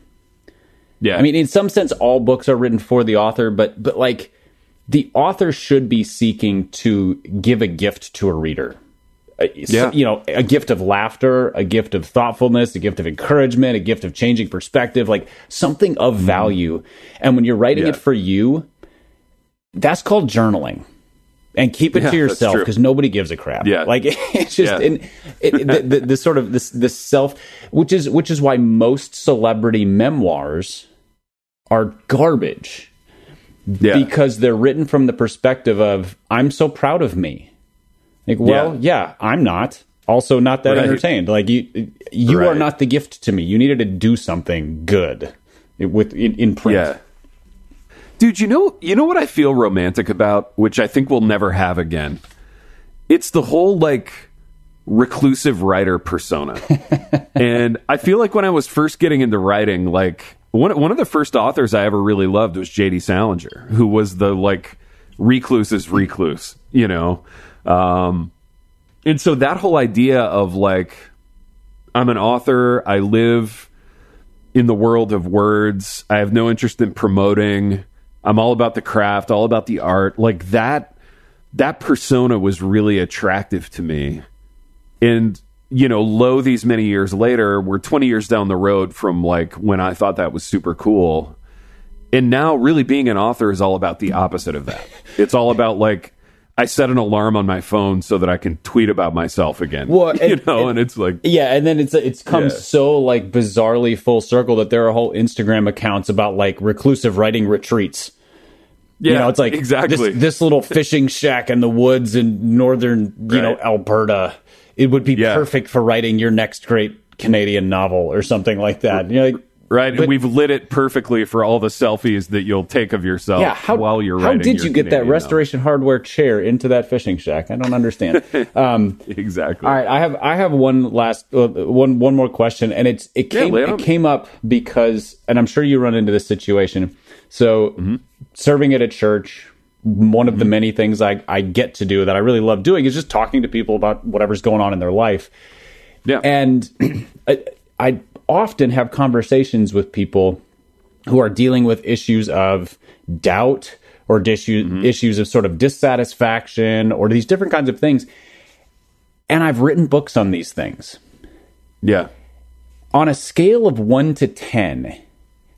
Yeah. I mean, in some sense, all books are written for the author, but but like the author should be seeking to give a gift to a reader. Yeah. You know, a gift of laughter, a gift of thoughtfulness, a gift of encouragement, a gift of changing perspective, like something of mm-hmm. value. And when you're writing yeah. it for you, that's called journaling and keep it yeah, to yourself because nobody gives a crap. Yeah, like (laughs) it's just yeah. in, it, the, the, the, sort of this this self, which is which is why most celebrity memoirs are garbage. Yeah. because they're written from the perspective of I'm so proud of me. Like, well, yeah, yeah I'm not. Also, not that right. entertained. Like you, you right. are not the gift to me. You needed to do something good with in, in print. Yeah. Dude, you know, you know what I feel romantic about, which I think we'll never have again. It's the whole like reclusive writer persona. (laughs) and I feel like when I was first getting into writing, like one one of the first authors I ever really loved was J.D. Salinger, who was the like recluse's recluse, you know. Um, and so that whole idea of like I'm an author, I live in the world of words, I have no interest in promoting I'm all about the craft, all about the art. Like that that persona was really attractive to me. And you know, lo these many years later, we're 20 years down the road from like when I thought that was super cool. And now really being an author is all about the opposite of that. It's all about like I set an alarm on my phone so that I can tweet about myself again. Well, (laughs) and, you know, and, and, it's like yeah, and then it's it's come yeah. so like bizarrely full circle that there are whole Instagram accounts about like reclusive writing retreats. Yeah, you know, it's like exactly this, this, little (laughs) fishing shack in the woods in northern, you right. know, Alberta. It would be yeah. perfect for writing your next great Canadian novel or something like that. You know, like, Right, but, and we've lit it perfectly for all the selfies that you'll take of yourself yeah, how, while you're how. How did you get Canadian that restoration novel. hardware chair into that fishing shack? I don't understand. (laughs) Um, exactly. All right, I have I have one last uh, one one more question, and it's it came yeah, it came up because, and I'm sure you run into this situation. So, mm-hmm. serving at a church, one of mm-hmm. the many things I I get to do that I really love doing is just talking to people about whatever's going on in their life. Yeah, and (clears throat) I, I often have conversations with people who are dealing with issues of doubt or issues mm-hmm. issues of sort of dissatisfaction or these different kinds of things. And I've written books on these things. Yeah. On a scale of 1 to 10,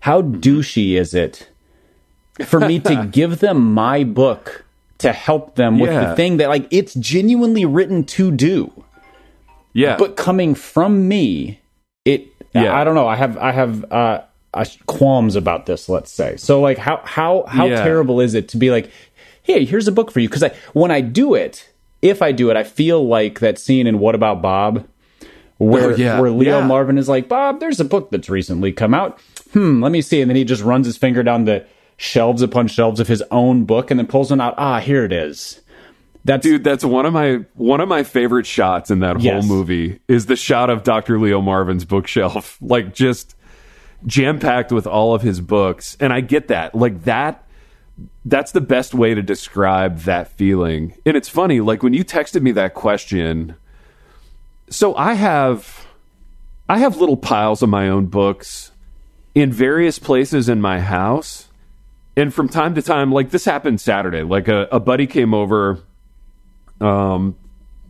how douchey is it for me to (laughs) give them my book to help them with yeah. the thing that like it's genuinely written to do? Yeah. But coming from me, it yeah. I don't know. I have I have uh, qualms about this. Let's say so. Like how how how yeah. terrible is it to be like, hey, here's a book for you? Because I when I do it, if I do it, I feel like that scene in What About Bob, where oh, yeah. where Leo yeah. Marvin is like, Bob, there's a book that's recently come out. Hmm, let me see, and then he just runs his finger down the shelves upon shelves of his own book, and then pulls one out. Ah, here it is. That's Dude, that's one of my one of my favorite shots in that Yes. whole movie is the shot of Dr. Leo Marvin's bookshelf, (laughs) like just jam packed with all of his books. And I get that. Like that that's the best way to describe that feeling. And it's funny, like when you texted me that question, so I have I have little piles of my own books in various places in my house. And from time to time, like this happened Saturday, like a, a buddy came over, um,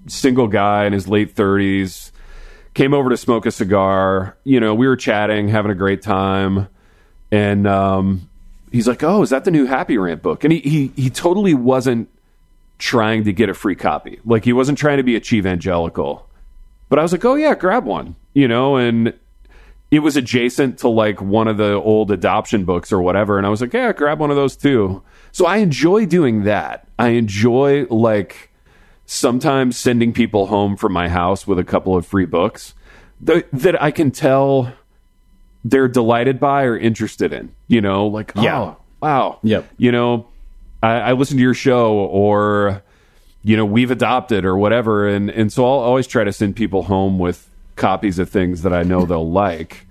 single guy in his late 30s, came over to smoke a cigar. You know, we were chatting, having a great time. And um, he's like, Oh, is that the new Happy Rant book? And he, he, he totally wasn't trying to get a free copy. Like, he wasn't trying to be a chief evangelical. But I was like, Oh, yeah, grab one, you know, and it was adjacent to like one of the old adoption books or whatever. And I was like, Yeah, grab one of those too. So I enjoy doing that. I enjoy like sometimes sending people home from my house with a couple of free books that, that I can tell they're delighted by or interested in. You know, like, Yeah. oh, wow. Yep. You know, I, I listened to your show or, you know, we've adopted or whatever. And, and so I'll always try to send people home with copies of things that I know they'll (laughs) like.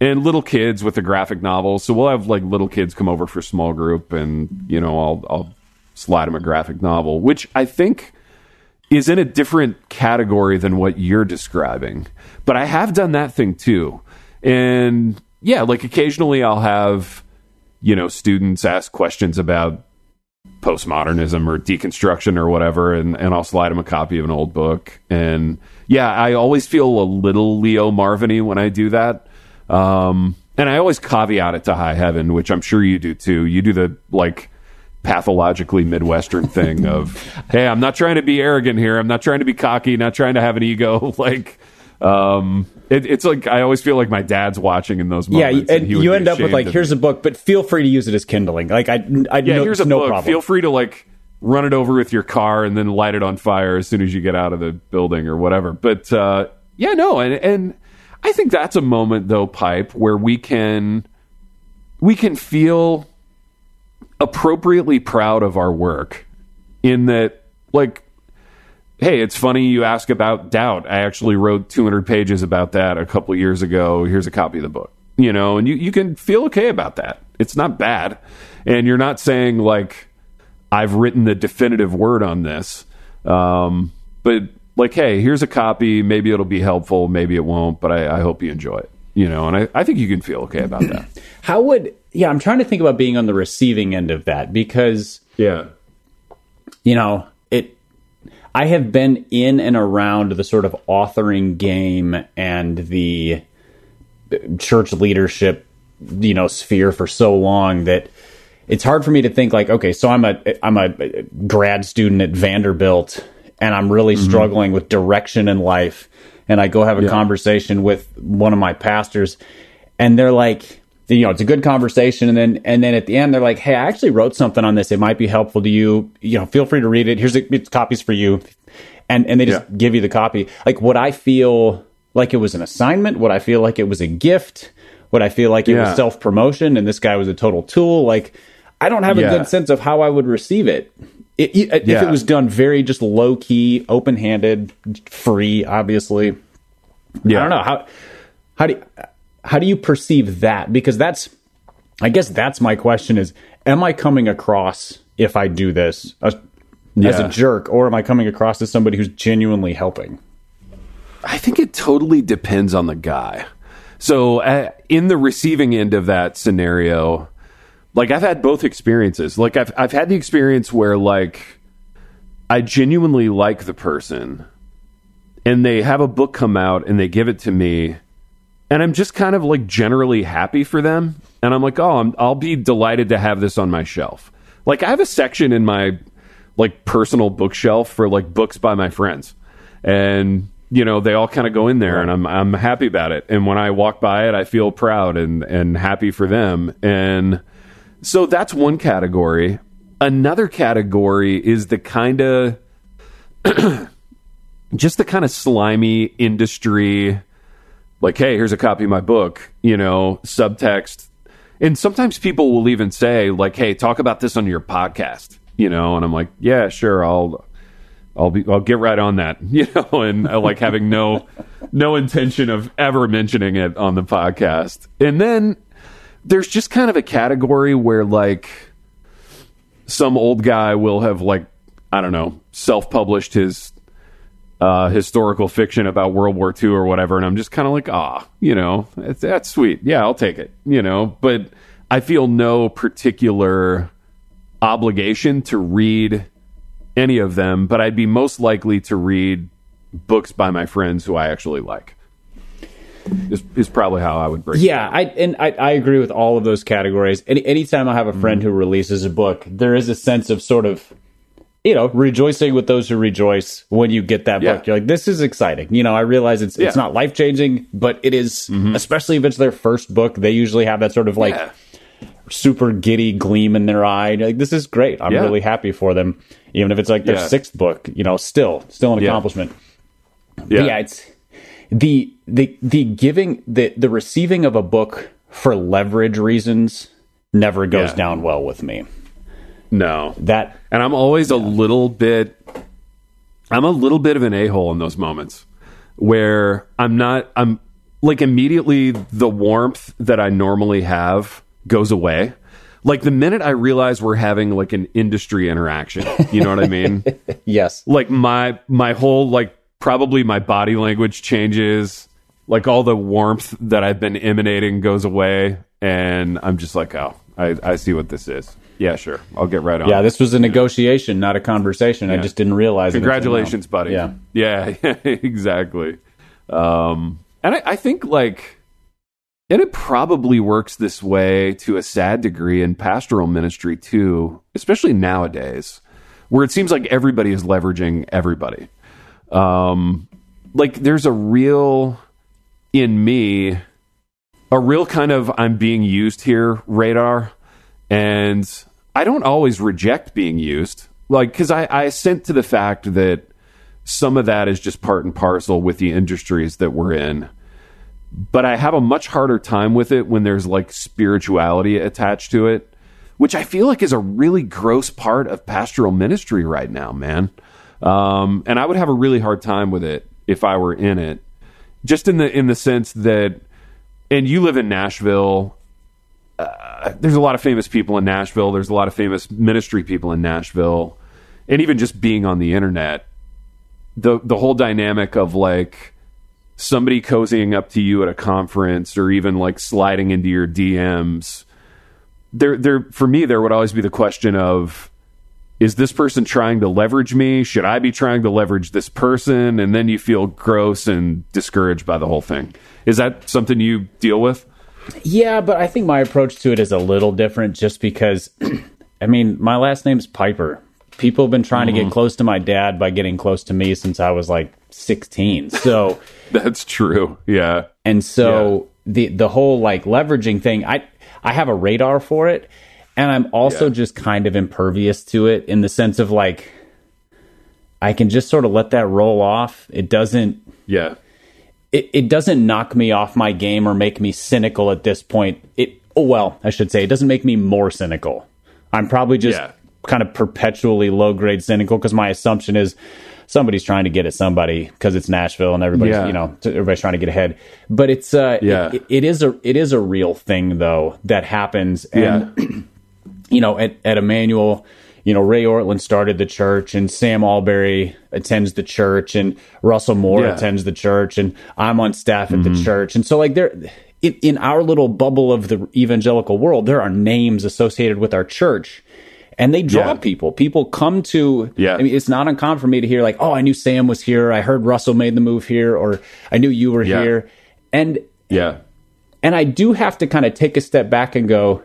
And little kids with the graphic novels. So we'll have like little kids come over for small group and, you know, I'll, I'll slide them a graphic novel, which I think is in a different category than what you're describing. But I have done that thing too. And yeah, like occasionally I'll have, you know, students ask questions about postmodernism or deconstruction or whatever, and, and I'll slide them a copy of an old book. And yeah, I always feel a little Leo Marvin when I do that. Um, and I always caveat it to high heaven, which I'm sure you do too. You do the like pathologically Midwestern thing of, (laughs) hey, I'm not trying to be arrogant here. I'm not trying to be cocky, not trying to have an ego. (laughs) like, um, it, it's like I always feel like my dad's watching in those moments. yeah, moments. and you end up with like, here's a book, but feel free to use it as kindling. Like I, I yeah, no, here's a no book. problem. Feel free to like run it over with your car and then light it on fire as soon as you get out of the building or whatever. But uh, yeah, no, and and I think that's a moment though, pipe, where we can we can feel appropriately proud of our work in that like hey it's funny you ask about doubt. I actually wrote 200 pages about that a couple years ago. Here's a copy of the book you know and you, you can feel okay about that. It's not bad. And you're not saying like i've written the definitive word on this um, but like hey here's a copy. Maybe it'll be helpful. Maybe it won't but i, I hope you enjoy it you know and I, I think you can feel okay about that. (clears throat) How would yeah? I'm trying to think about being on the receiving end of that because yeah you know it. I have been in and around the sort of authoring game and the church leadership, you know, sphere for so long that it's hard for me to think like, okay, so I'm a I'm a grad student at Vanderbilt and I'm really mm-hmm. struggling with direction in life, and I go have a conversation with one of my pastors, and they're like, you know, it's a good conversation, and then and then at the end they're like, hey, I actually wrote something on this. It might be helpful to you. You know, feel free to read it. Here's a, it's copies for you, and and they just Yeah. give you the copy. Like, would I feel like it was an assignment? Would I feel like it was a gift? Would I feel like it Yeah. was self promotion and this guy was a total tool? Like, I don't have a good sense of how I would receive it. It, it- If it was done very just low key, open handed, free, obviously. Yeah. I don't know how how do you, how do you perceive that? Because that's I guess that's my question is am I coming across if I do this as, as a jerk or am I coming across as somebody who's genuinely helping? I think it totally depends on the guy. So, uh, in the receiving end of that scenario, like I've had both experiences. Like I've I've had the experience where like I genuinely like the person and they have a book come out and they give it to me and I'm just kind of like generally happy for them and I'm like, "Oh, I'm, I'll be delighted to have this on my shelf." Like I have a section in my like personal bookshelf for like books by my friends. And you know, they all kind of go in there and I'm I'm happy about it. And when I walk by it, I feel proud and and happy for them. And so that's one category. Another category is the kind of (clears throat) just the kind of slimy industry like hey here's a copy of my book you know subtext. And sometimes people will even say like hey talk about this on your podcast you know? And i'm like yeah sure i'll I'll be I'll get right on that, (laughs) you know, and like having no no intention of ever mentioning it on the podcast. And then there's just kind of a category where like some old guy will have like I don't know self-published his uh, historical fiction about World War II or whatever, and I'm just kind of like, ah, you know, that's sweet. Yeah, I'll take it. You know, but I feel no particular obligation to read any of them, but I'd be most likely to read books by my friends who I actually like. Is, is probably how I would break. Yeah, I and I, I agree with all of those categories. Any anytime I have a friend mm-hmm. who releases a book, there is a sense of sort of you know, rejoicing with those who rejoice when you get that yeah. book. You're like, this is exciting. You know, I realize it's yeah. it's not life changing, but it is, mm-hmm. especially if it's their first book. They usually have that sort of like yeah. super giddy gleam in their eye. Like, this is great. I'm really happy for them even if it's like their sixth book. You know, still still an accomplishment. Yeah. yeah, it's the the the giving the the receiving of a book for leverage reasons never goes down well with me. No, that and I'm always yeah. a little bit. I'm a little bit of an a hole in those moments where I'm not. I'm like immediately the warmth that I normally have goes away like the minute I realize we're having like an industry interaction, you know what I mean? (laughs) yes. Like my my whole like probably my body language changes, like all the warmth that I've been emanating goes away, and I'm just like, oh, I, I see what this is. Yeah, sure. I'll get right on. Yeah, this was a negotiation, not a conversation. Yeah. I just didn't realize. Congratulations, buddy. Yeah, yeah, (laughs) exactly. Um, and I, I think like and it probably works this way to a sad degree in pastoral ministry too, especially nowadays, where it seems like everybody is leveraging everybody. Um, like there's a real, in me, a real kind of I'm being used here radar. And I don't always reject being used. Like, because I, I assent to the fact that some of that is just part and parcel with the industries that we're in but I have a much harder time with it when there's like spirituality attached to it, which I feel like is a really gross part of pastoral ministry right now, man. Um, and I would have a really hard time with it if I were in it, just in the in the sense that, and you live in Nashville. Uh, there's a lot of famous people in Nashville. There's a lot of famous ministry people in Nashville, and even just being on the internet, the the whole dynamic of like somebody cozying up to you at a conference or even like sliding into your DMs, there there for me there would always be the question of is this person trying to leverage me? Should I be trying to leverage this person? And then you feel gross and discouraged by the whole thing. Is that something you deal with? Yeah, but I think my approach to it is a little different just because (clears throat) I mean, my last name's Piper. People have been trying mm-hmm. to get mm-hmm. close to my dad by getting close to me since I was like 16. So (laughs) That's true. Yeah. And so yeah. the the whole like leveraging thing, I I have a radar for it, and I'm also yeah. just kind of impervious to it in the sense of like I can just sort of let that roll off. It doesn't Yeah. It it doesn't knock me off my game or make me cynical at this point. It oh well, I should say it doesn't make me more cynical. I'm probably just yeah. kind of perpetually low grade cynical because my assumption is somebody's trying to get at somebody because it's Nashville and everybody's yeah. you know everybody's trying to get ahead. But it's uh yeah. It, it is a it is a real thing though that happens and yeah. (clears throat) you know at at Immanuel you know, Ray Ortlund started the church and Sam Allberry attends the church and Russell Moore yeah. attends the church and I'm on staff at mm-hmm. the church. And so like there in, in our little bubble of the evangelical world, there are names associated with our church and they draw yeah. people. People come to. Yeah. I mean, it's not uncommon for me to hear like, "Oh, I knew Sam was here. I heard Russell made the move here, or I knew you were yeah. here," and yeah, and I do have to kind of take a step back and go,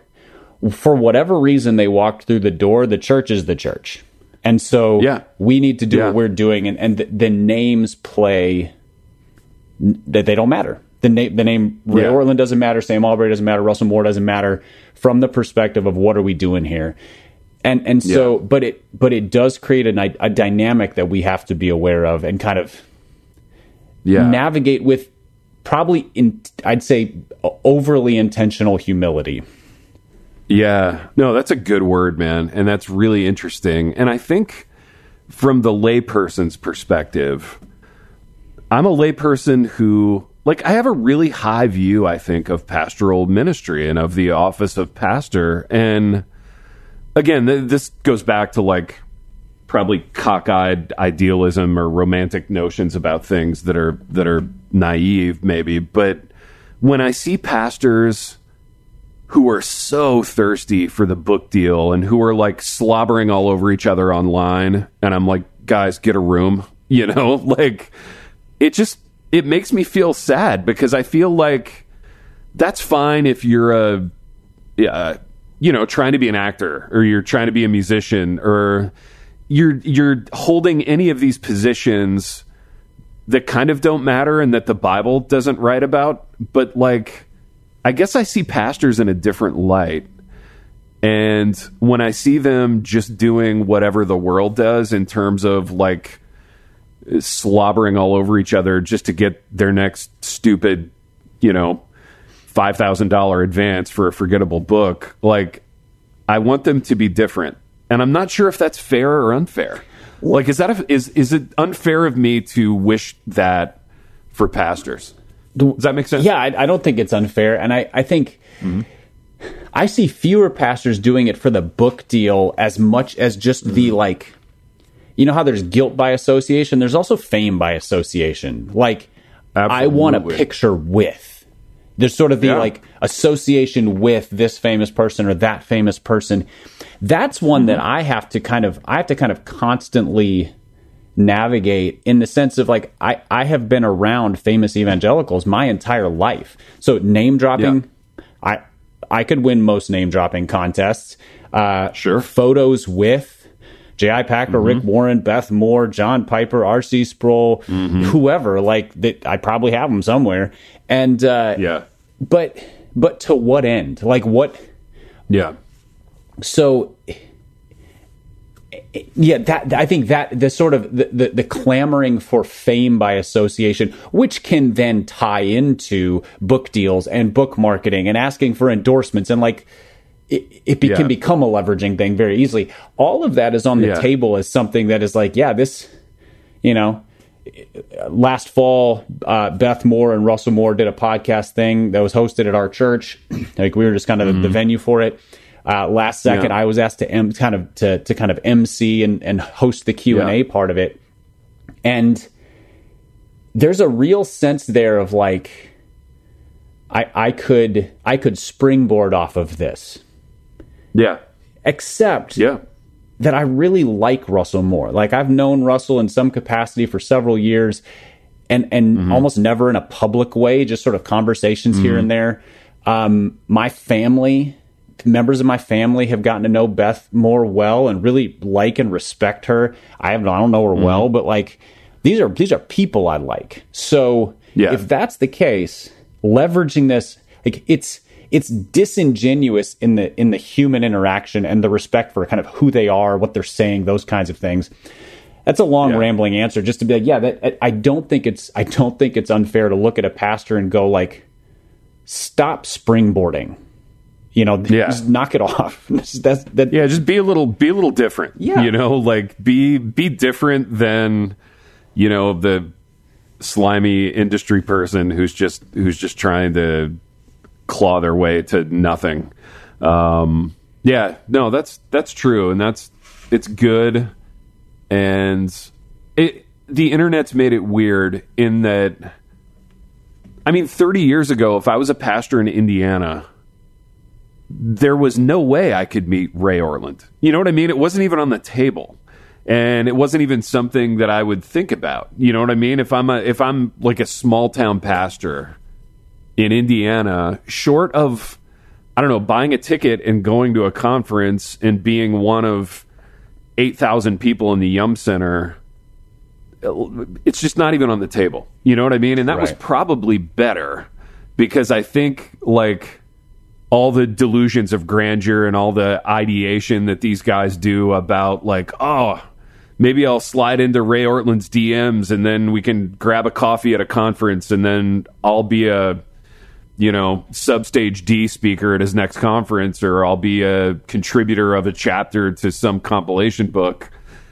for whatever reason they walked through the door, the church is the church, and so yeah. we need to do yeah. what we're doing, and and the, the names play that they don't matter. The name, the name Ray yeah. Ortlund doesn't matter. Sam Allberry doesn't matter. Russell Moore doesn't matter. From the perspective of what are we doing here, and and so yeah. but it but it does create a, a dynamic that we have to be aware of and kind of yeah. navigate with probably in I'd say overly intentional humility. Yeah. No, that's a good word, man, and that's really interesting. And I think from the layperson's perspective, I'm a layperson who like I have a really high view, I think, of pastoral ministry and of the office of pastor. And again, th- this goes back to like probably cockeyed idealism or romantic notions about things that are that are naive, maybe. But when I see pastors who are so thirsty for the book deal and who are like slobbering all over each other online, and I'm like, guys, get a room, (laughs) you know, (laughs) like it just it makes me feel sad because I feel like that's fine if you're a, uh, you know, trying to be an actor or you're trying to be a musician or you're you're holding any of these positions that kind of don't matter and that the Bible doesn't write about. But like, I guess I see pastors in a different light. And when I see them just doing whatever the world does in terms of like slobbering all over each other just to get their next stupid, you know, five thousand dollar advance for a forgettable book. Like, I want them to be different, and I'm not sure if that's fair or unfair. Like, is that a, is is it unfair of me to wish that for pastors? Does that make sense? Yeah, I, I don't think it's unfair, and I I think. Mm-hmm. I see fewer pastors doing it for the book deal as much as just mm-hmm. the like you know how there's guilt by association? There's also fame by association. Like, Absolutely. I want a picture with. There's sort of the yeah. like association with this famous person or that famous person. That's one mm-hmm. that I have to kind of I have to kind of constantly navigate in the sense of like I, I have been around famous evangelicals my entire life. So name dropping yeah. I I could win most name dropping contests. Uh, sure. Photos with J.I. Packer, mm-hmm. Rick Warren, Beth Moore, John Piper, R.C. Sproul, mm-hmm. whoever. Like that, I probably have them somewhere. And uh, yeah, but but to what end? Like what? Yeah. So yeah, that I think that the sort of the, the, the, clamoring for fame by association, which can then tie into book deals and book marketing and asking for endorsements and like it, it be, yeah. can become a leveraging thing very easily. All of that is on the yeah. table as something that is like, yeah, this, you know, last fall, uh, Beth Moore and Russell Moore did a podcast thing that was hosted at our church. (clears throat) like we were just kind of mm-hmm. the, the, venue for it. Uh, last second, yeah. I was asked to M- kind of to, to kind of MC and, and host the Q and A part of it, and there's a real sense there of like, I I could I could springboard off of this yeah. Except yeah. that I really like Russell Moore. Like I've known Russell in some capacity for several years and and mm-hmm. almost never in a public way, just sort of conversations mm-hmm. here and there. Um, my family, members of my family have gotten to know Beth Moore well and really like and respect her. I have I don't know her mm-hmm. well, but like these are these are people I like. So yeah. if that's the case, leveraging this like it's it's disingenuous in the in the human interaction and the respect for kind of who they are, what they're saying, those kinds of things. That's a long yeah. rambling answer just to be like, yeah, that, I don't think it's I don't think it's unfair to look at a pastor and go like, stop springboarding. You know, yeah. just knock it (laughs) off. That's, that, yeah, just be a little be a little different. Yeah, you know, like be be different than you know the slimy industry person who's just who's just trying to claw their way to nothing. Um, yeah, no, that's that's true, and that's it's good, and it the internet's made it weird in that. I mean, 30 years ago, if I was a pastor in Indiana, there was no way I could meet Ray Ortlund. You know what I mean? It wasn't even on the table. And it wasn't even something that I would think about. You know what I mean? If I'm a if I'm like a small town pastor in Indiana, short of I don't know, buying a ticket and going to a conference and being one of 8,000 people in the Yum Center, it's just not even on the table. You know what I mean? And that right. was probably better because I think like all the delusions of grandeur and all the ideation that these guys do about like, oh, maybe I'll slide into Ray Ortlund's DMs and then we can grab a coffee at a conference and then I'll be a you know, substage D speaker at his next conference, or I'll be a contributor of a chapter to some compilation book.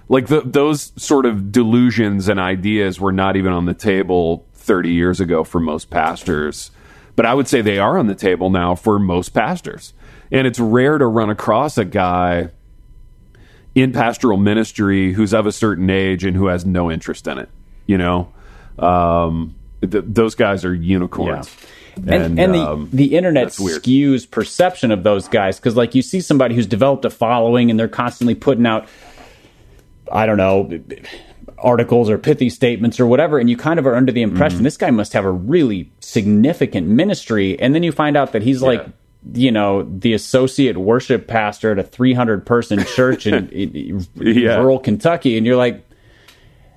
Like the, those sort of delusions and ideas were not even on the table 30 years ago for most pastors. But I would say they are on the table now for most pastors. And it's rare to run across a guy in pastoral ministry who's of a certain age and who has no interest in it. You know, um, th- those guys are unicorns. Yeah. And, and, and um, the, the internet skews perception of those guys because, like, you see somebody who's developed a following and they're constantly putting out, I don't know, articles or pithy statements or whatever, and you kind of are under the impression mm-hmm. this guy must have a really significant ministry. And then you find out that he's yeah. like, you know, the associate worship pastor at a 300 person (laughs) church in, in yeah. rural Kentucky. And you're like,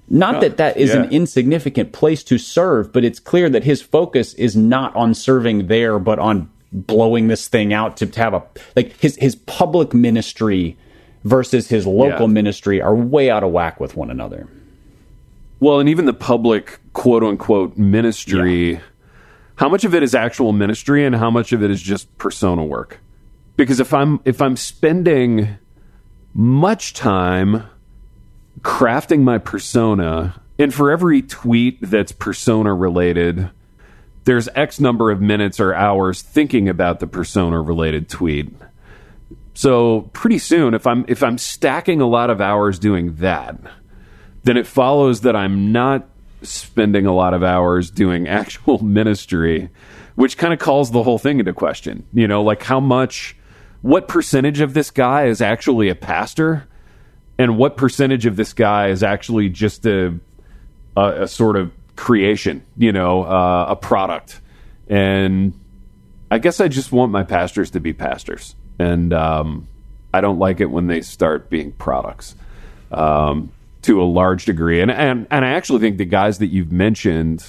not that that is yeah. an insignificant place to serve, but it's clear that his focus is not on serving there, but on blowing this thing out to, to have a like his his public ministry versus his local yeah. ministry are way out of whack with one another. Well, and even the public quote unquote ministry, yeah. how much of it is actual ministry and how much of it is just persona work? Because if I'm if I'm spending much time crafting my persona, and for every tweet that's persona related, there's X number of minutes or hours thinking about the persona related tweet. So pretty soon, if I'm if I'm stacking a lot of hours doing that, then it follows that I'm not spending a lot of hours doing (laughs) actual ministry, which kind of calls the whole thing into question. You know, like how much, what percentage of this guy is actually a pastor and what percentage of this guy is actually just a a, a sort of creation, you know, uh, a product. And I guess I just want my pastors to be pastors, and um, I don't like it when they start being products um, to a large degree. And and and I actually think the guys that you've mentioned,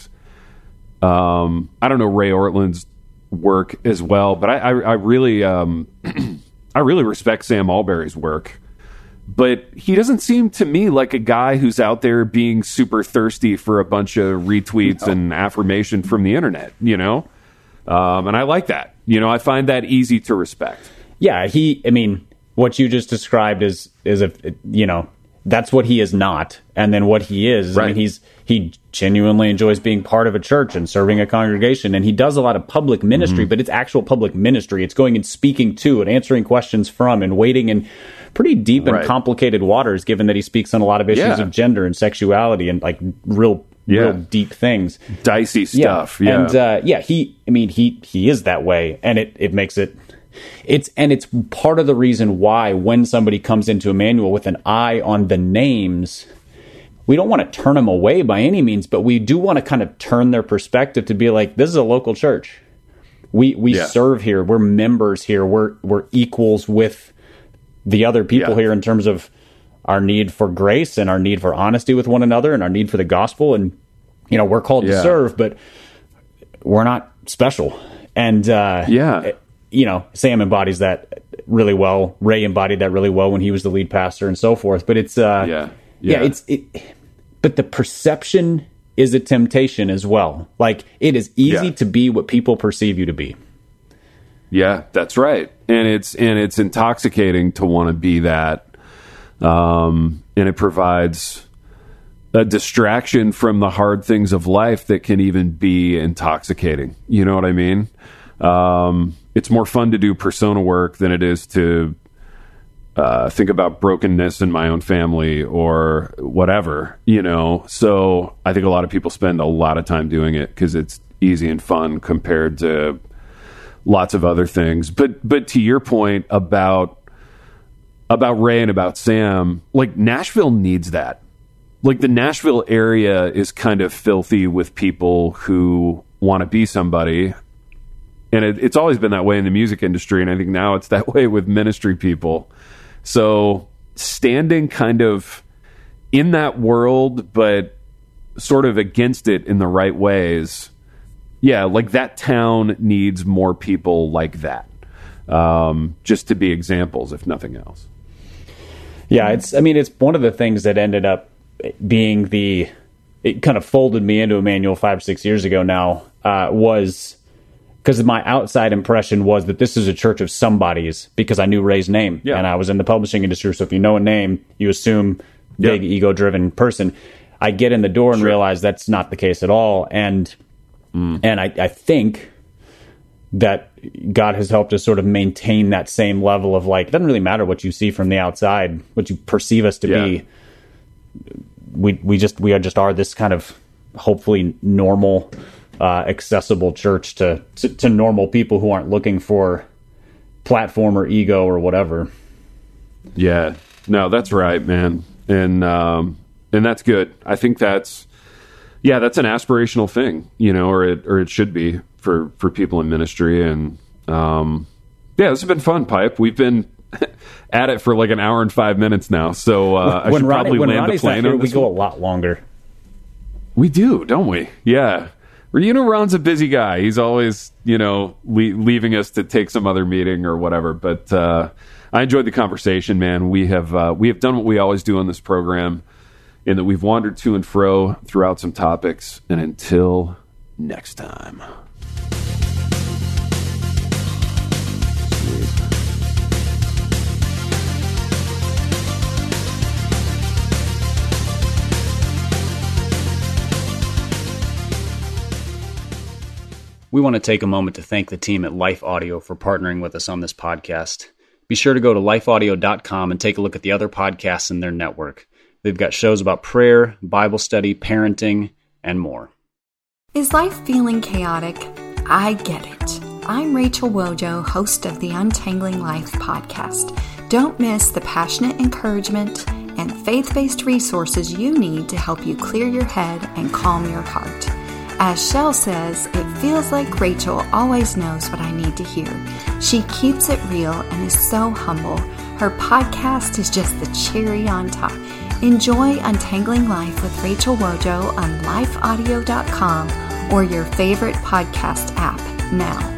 um, I don't know Ray Ortlund's work as well, but I I, I really um, (clears throat) I really respect Sam Allberry's work but he doesn't seem to me like a guy who's out there being super thirsty for a bunch of retweets no. and affirmation from the internet, you know? Um, and I like that. You know, I find that easy to respect. Yeah, he, I mean, what you just described is, is a, you know, that's what he is not. And then what he is, right. I mean, he's, he genuinely enjoys being part of a church and serving a congregation. And he does a lot of public ministry, mm-hmm. but it's actual public ministry. It's going and speaking to and answering questions from and waiting in pretty deep and complicated waters, given that he speaks on a lot of issues yeah. of gender and sexuality and like real, yeah. real deep things, dicey stuff. Yeah, yeah. and uh, yeah, he. I mean, he he is that way, and it it makes it. It's and it's part of the reason why when somebody comes into Immanuel with an eye on the names, we don't want to turn them away by any means, but we do want to kind of turn their perspective to be like, this is a local church. We we yeah. serve here. We're members here. We're we're equals with the other people yeah. here in terms of our need for grace and our need for honesty with one another and our need for the gospel and you know we're called yeah. to serve but we're not special and uh, yeah you know sam embodies that really well ray embodied that really well when he was the lead pastor and so forth but it's uh, yeah. yeah yeah it's it but the perception is a temptation as well like it is easy yeah. to be what people perceive you to be yeah, that's right. And it's and it's intoxicating to want to be that. Um, and it provides a distraction from the hard things of life that can even be intoxicating. You know what I mean? Um, it's more fun to do persona work than it is to uh, think about brokenness in my own family or whatever, you know. So I think a lot of people spend a lot of time doing it because it's easy and fun compared to lots of other things. But but to your point about about Ray and about Sam, like Nashville needs that. Like the Nashville area is kind of filthy with people who want to be somebody. And it, it's always been that way in the music industry. And I think now it's (laughs) that way with ministry people. So standing kind of in that world, but sort of against it in the right ways yeah, like that town needs more people like that, um, just to be examples, if nothing else. Yeah, it's. I mean, it's one of the things that ended up being the. It kind of folded me into Immanuel five six years ago. Now uh, was because my outside impression was that this is a church of somebody's because I knew Ray's name yeah. and I was in the publishing industry. So if you know a name, you assume big ego driven person. I get in the door and sure. realize that's not the case at all. And mm. and I, I think that God has helped us sort of maintain that same level of like, it doesn't really matter what you see from the outside, what you perceive us to yeah. be. We we just we are just are this kind of hopefully normal, uh, accessible church to, to to normal people who aren't looking for platform or ego or whatever. Yeah, no, that's right, man, and um, and that's good. I think that's yeah, that's an aspirational thing, you know, or it or it should be for for people in ministry. And um, yeah, this has been fun, Pipe. We've been (laughs) at it for like an hour and five minutes now, so uh, I should Ronnie, probably land Ronnie's the plane. Here, we go one. a lot longer. We do, don't we? Yeah. You know, Ron's a busy guy. He's always, you know, le- leaving us to take some other meeting or whatever. But uh, I enjoyed the conversation, man. We have uh, we have done what we always do on this program, in that we've wandered to and fro throughout some topics. And until next time. We want to take a moment to thank the team at Life Audio for partnering with us on this podcast. Be sure to go to lifeaudio.com and take a look at the other podcasts in their network. They've got shows about prayer, Bible study, parenting, and more. Is life feeling chaotic? I get it. I'm Rachel Wojo, host of the Untangling Life podcast. Don't miss the passionate encouragement and faith based resources you need to help you clear your head and calm your heart. As Shell says, it feels like Rachel always knows what I need to hear. She keeps it real and is so humble. Her podcast is just the cherry on top. Enjoy Untangling Life with Rachel Wojo on lifeaudio.com or your favorite podcast app now.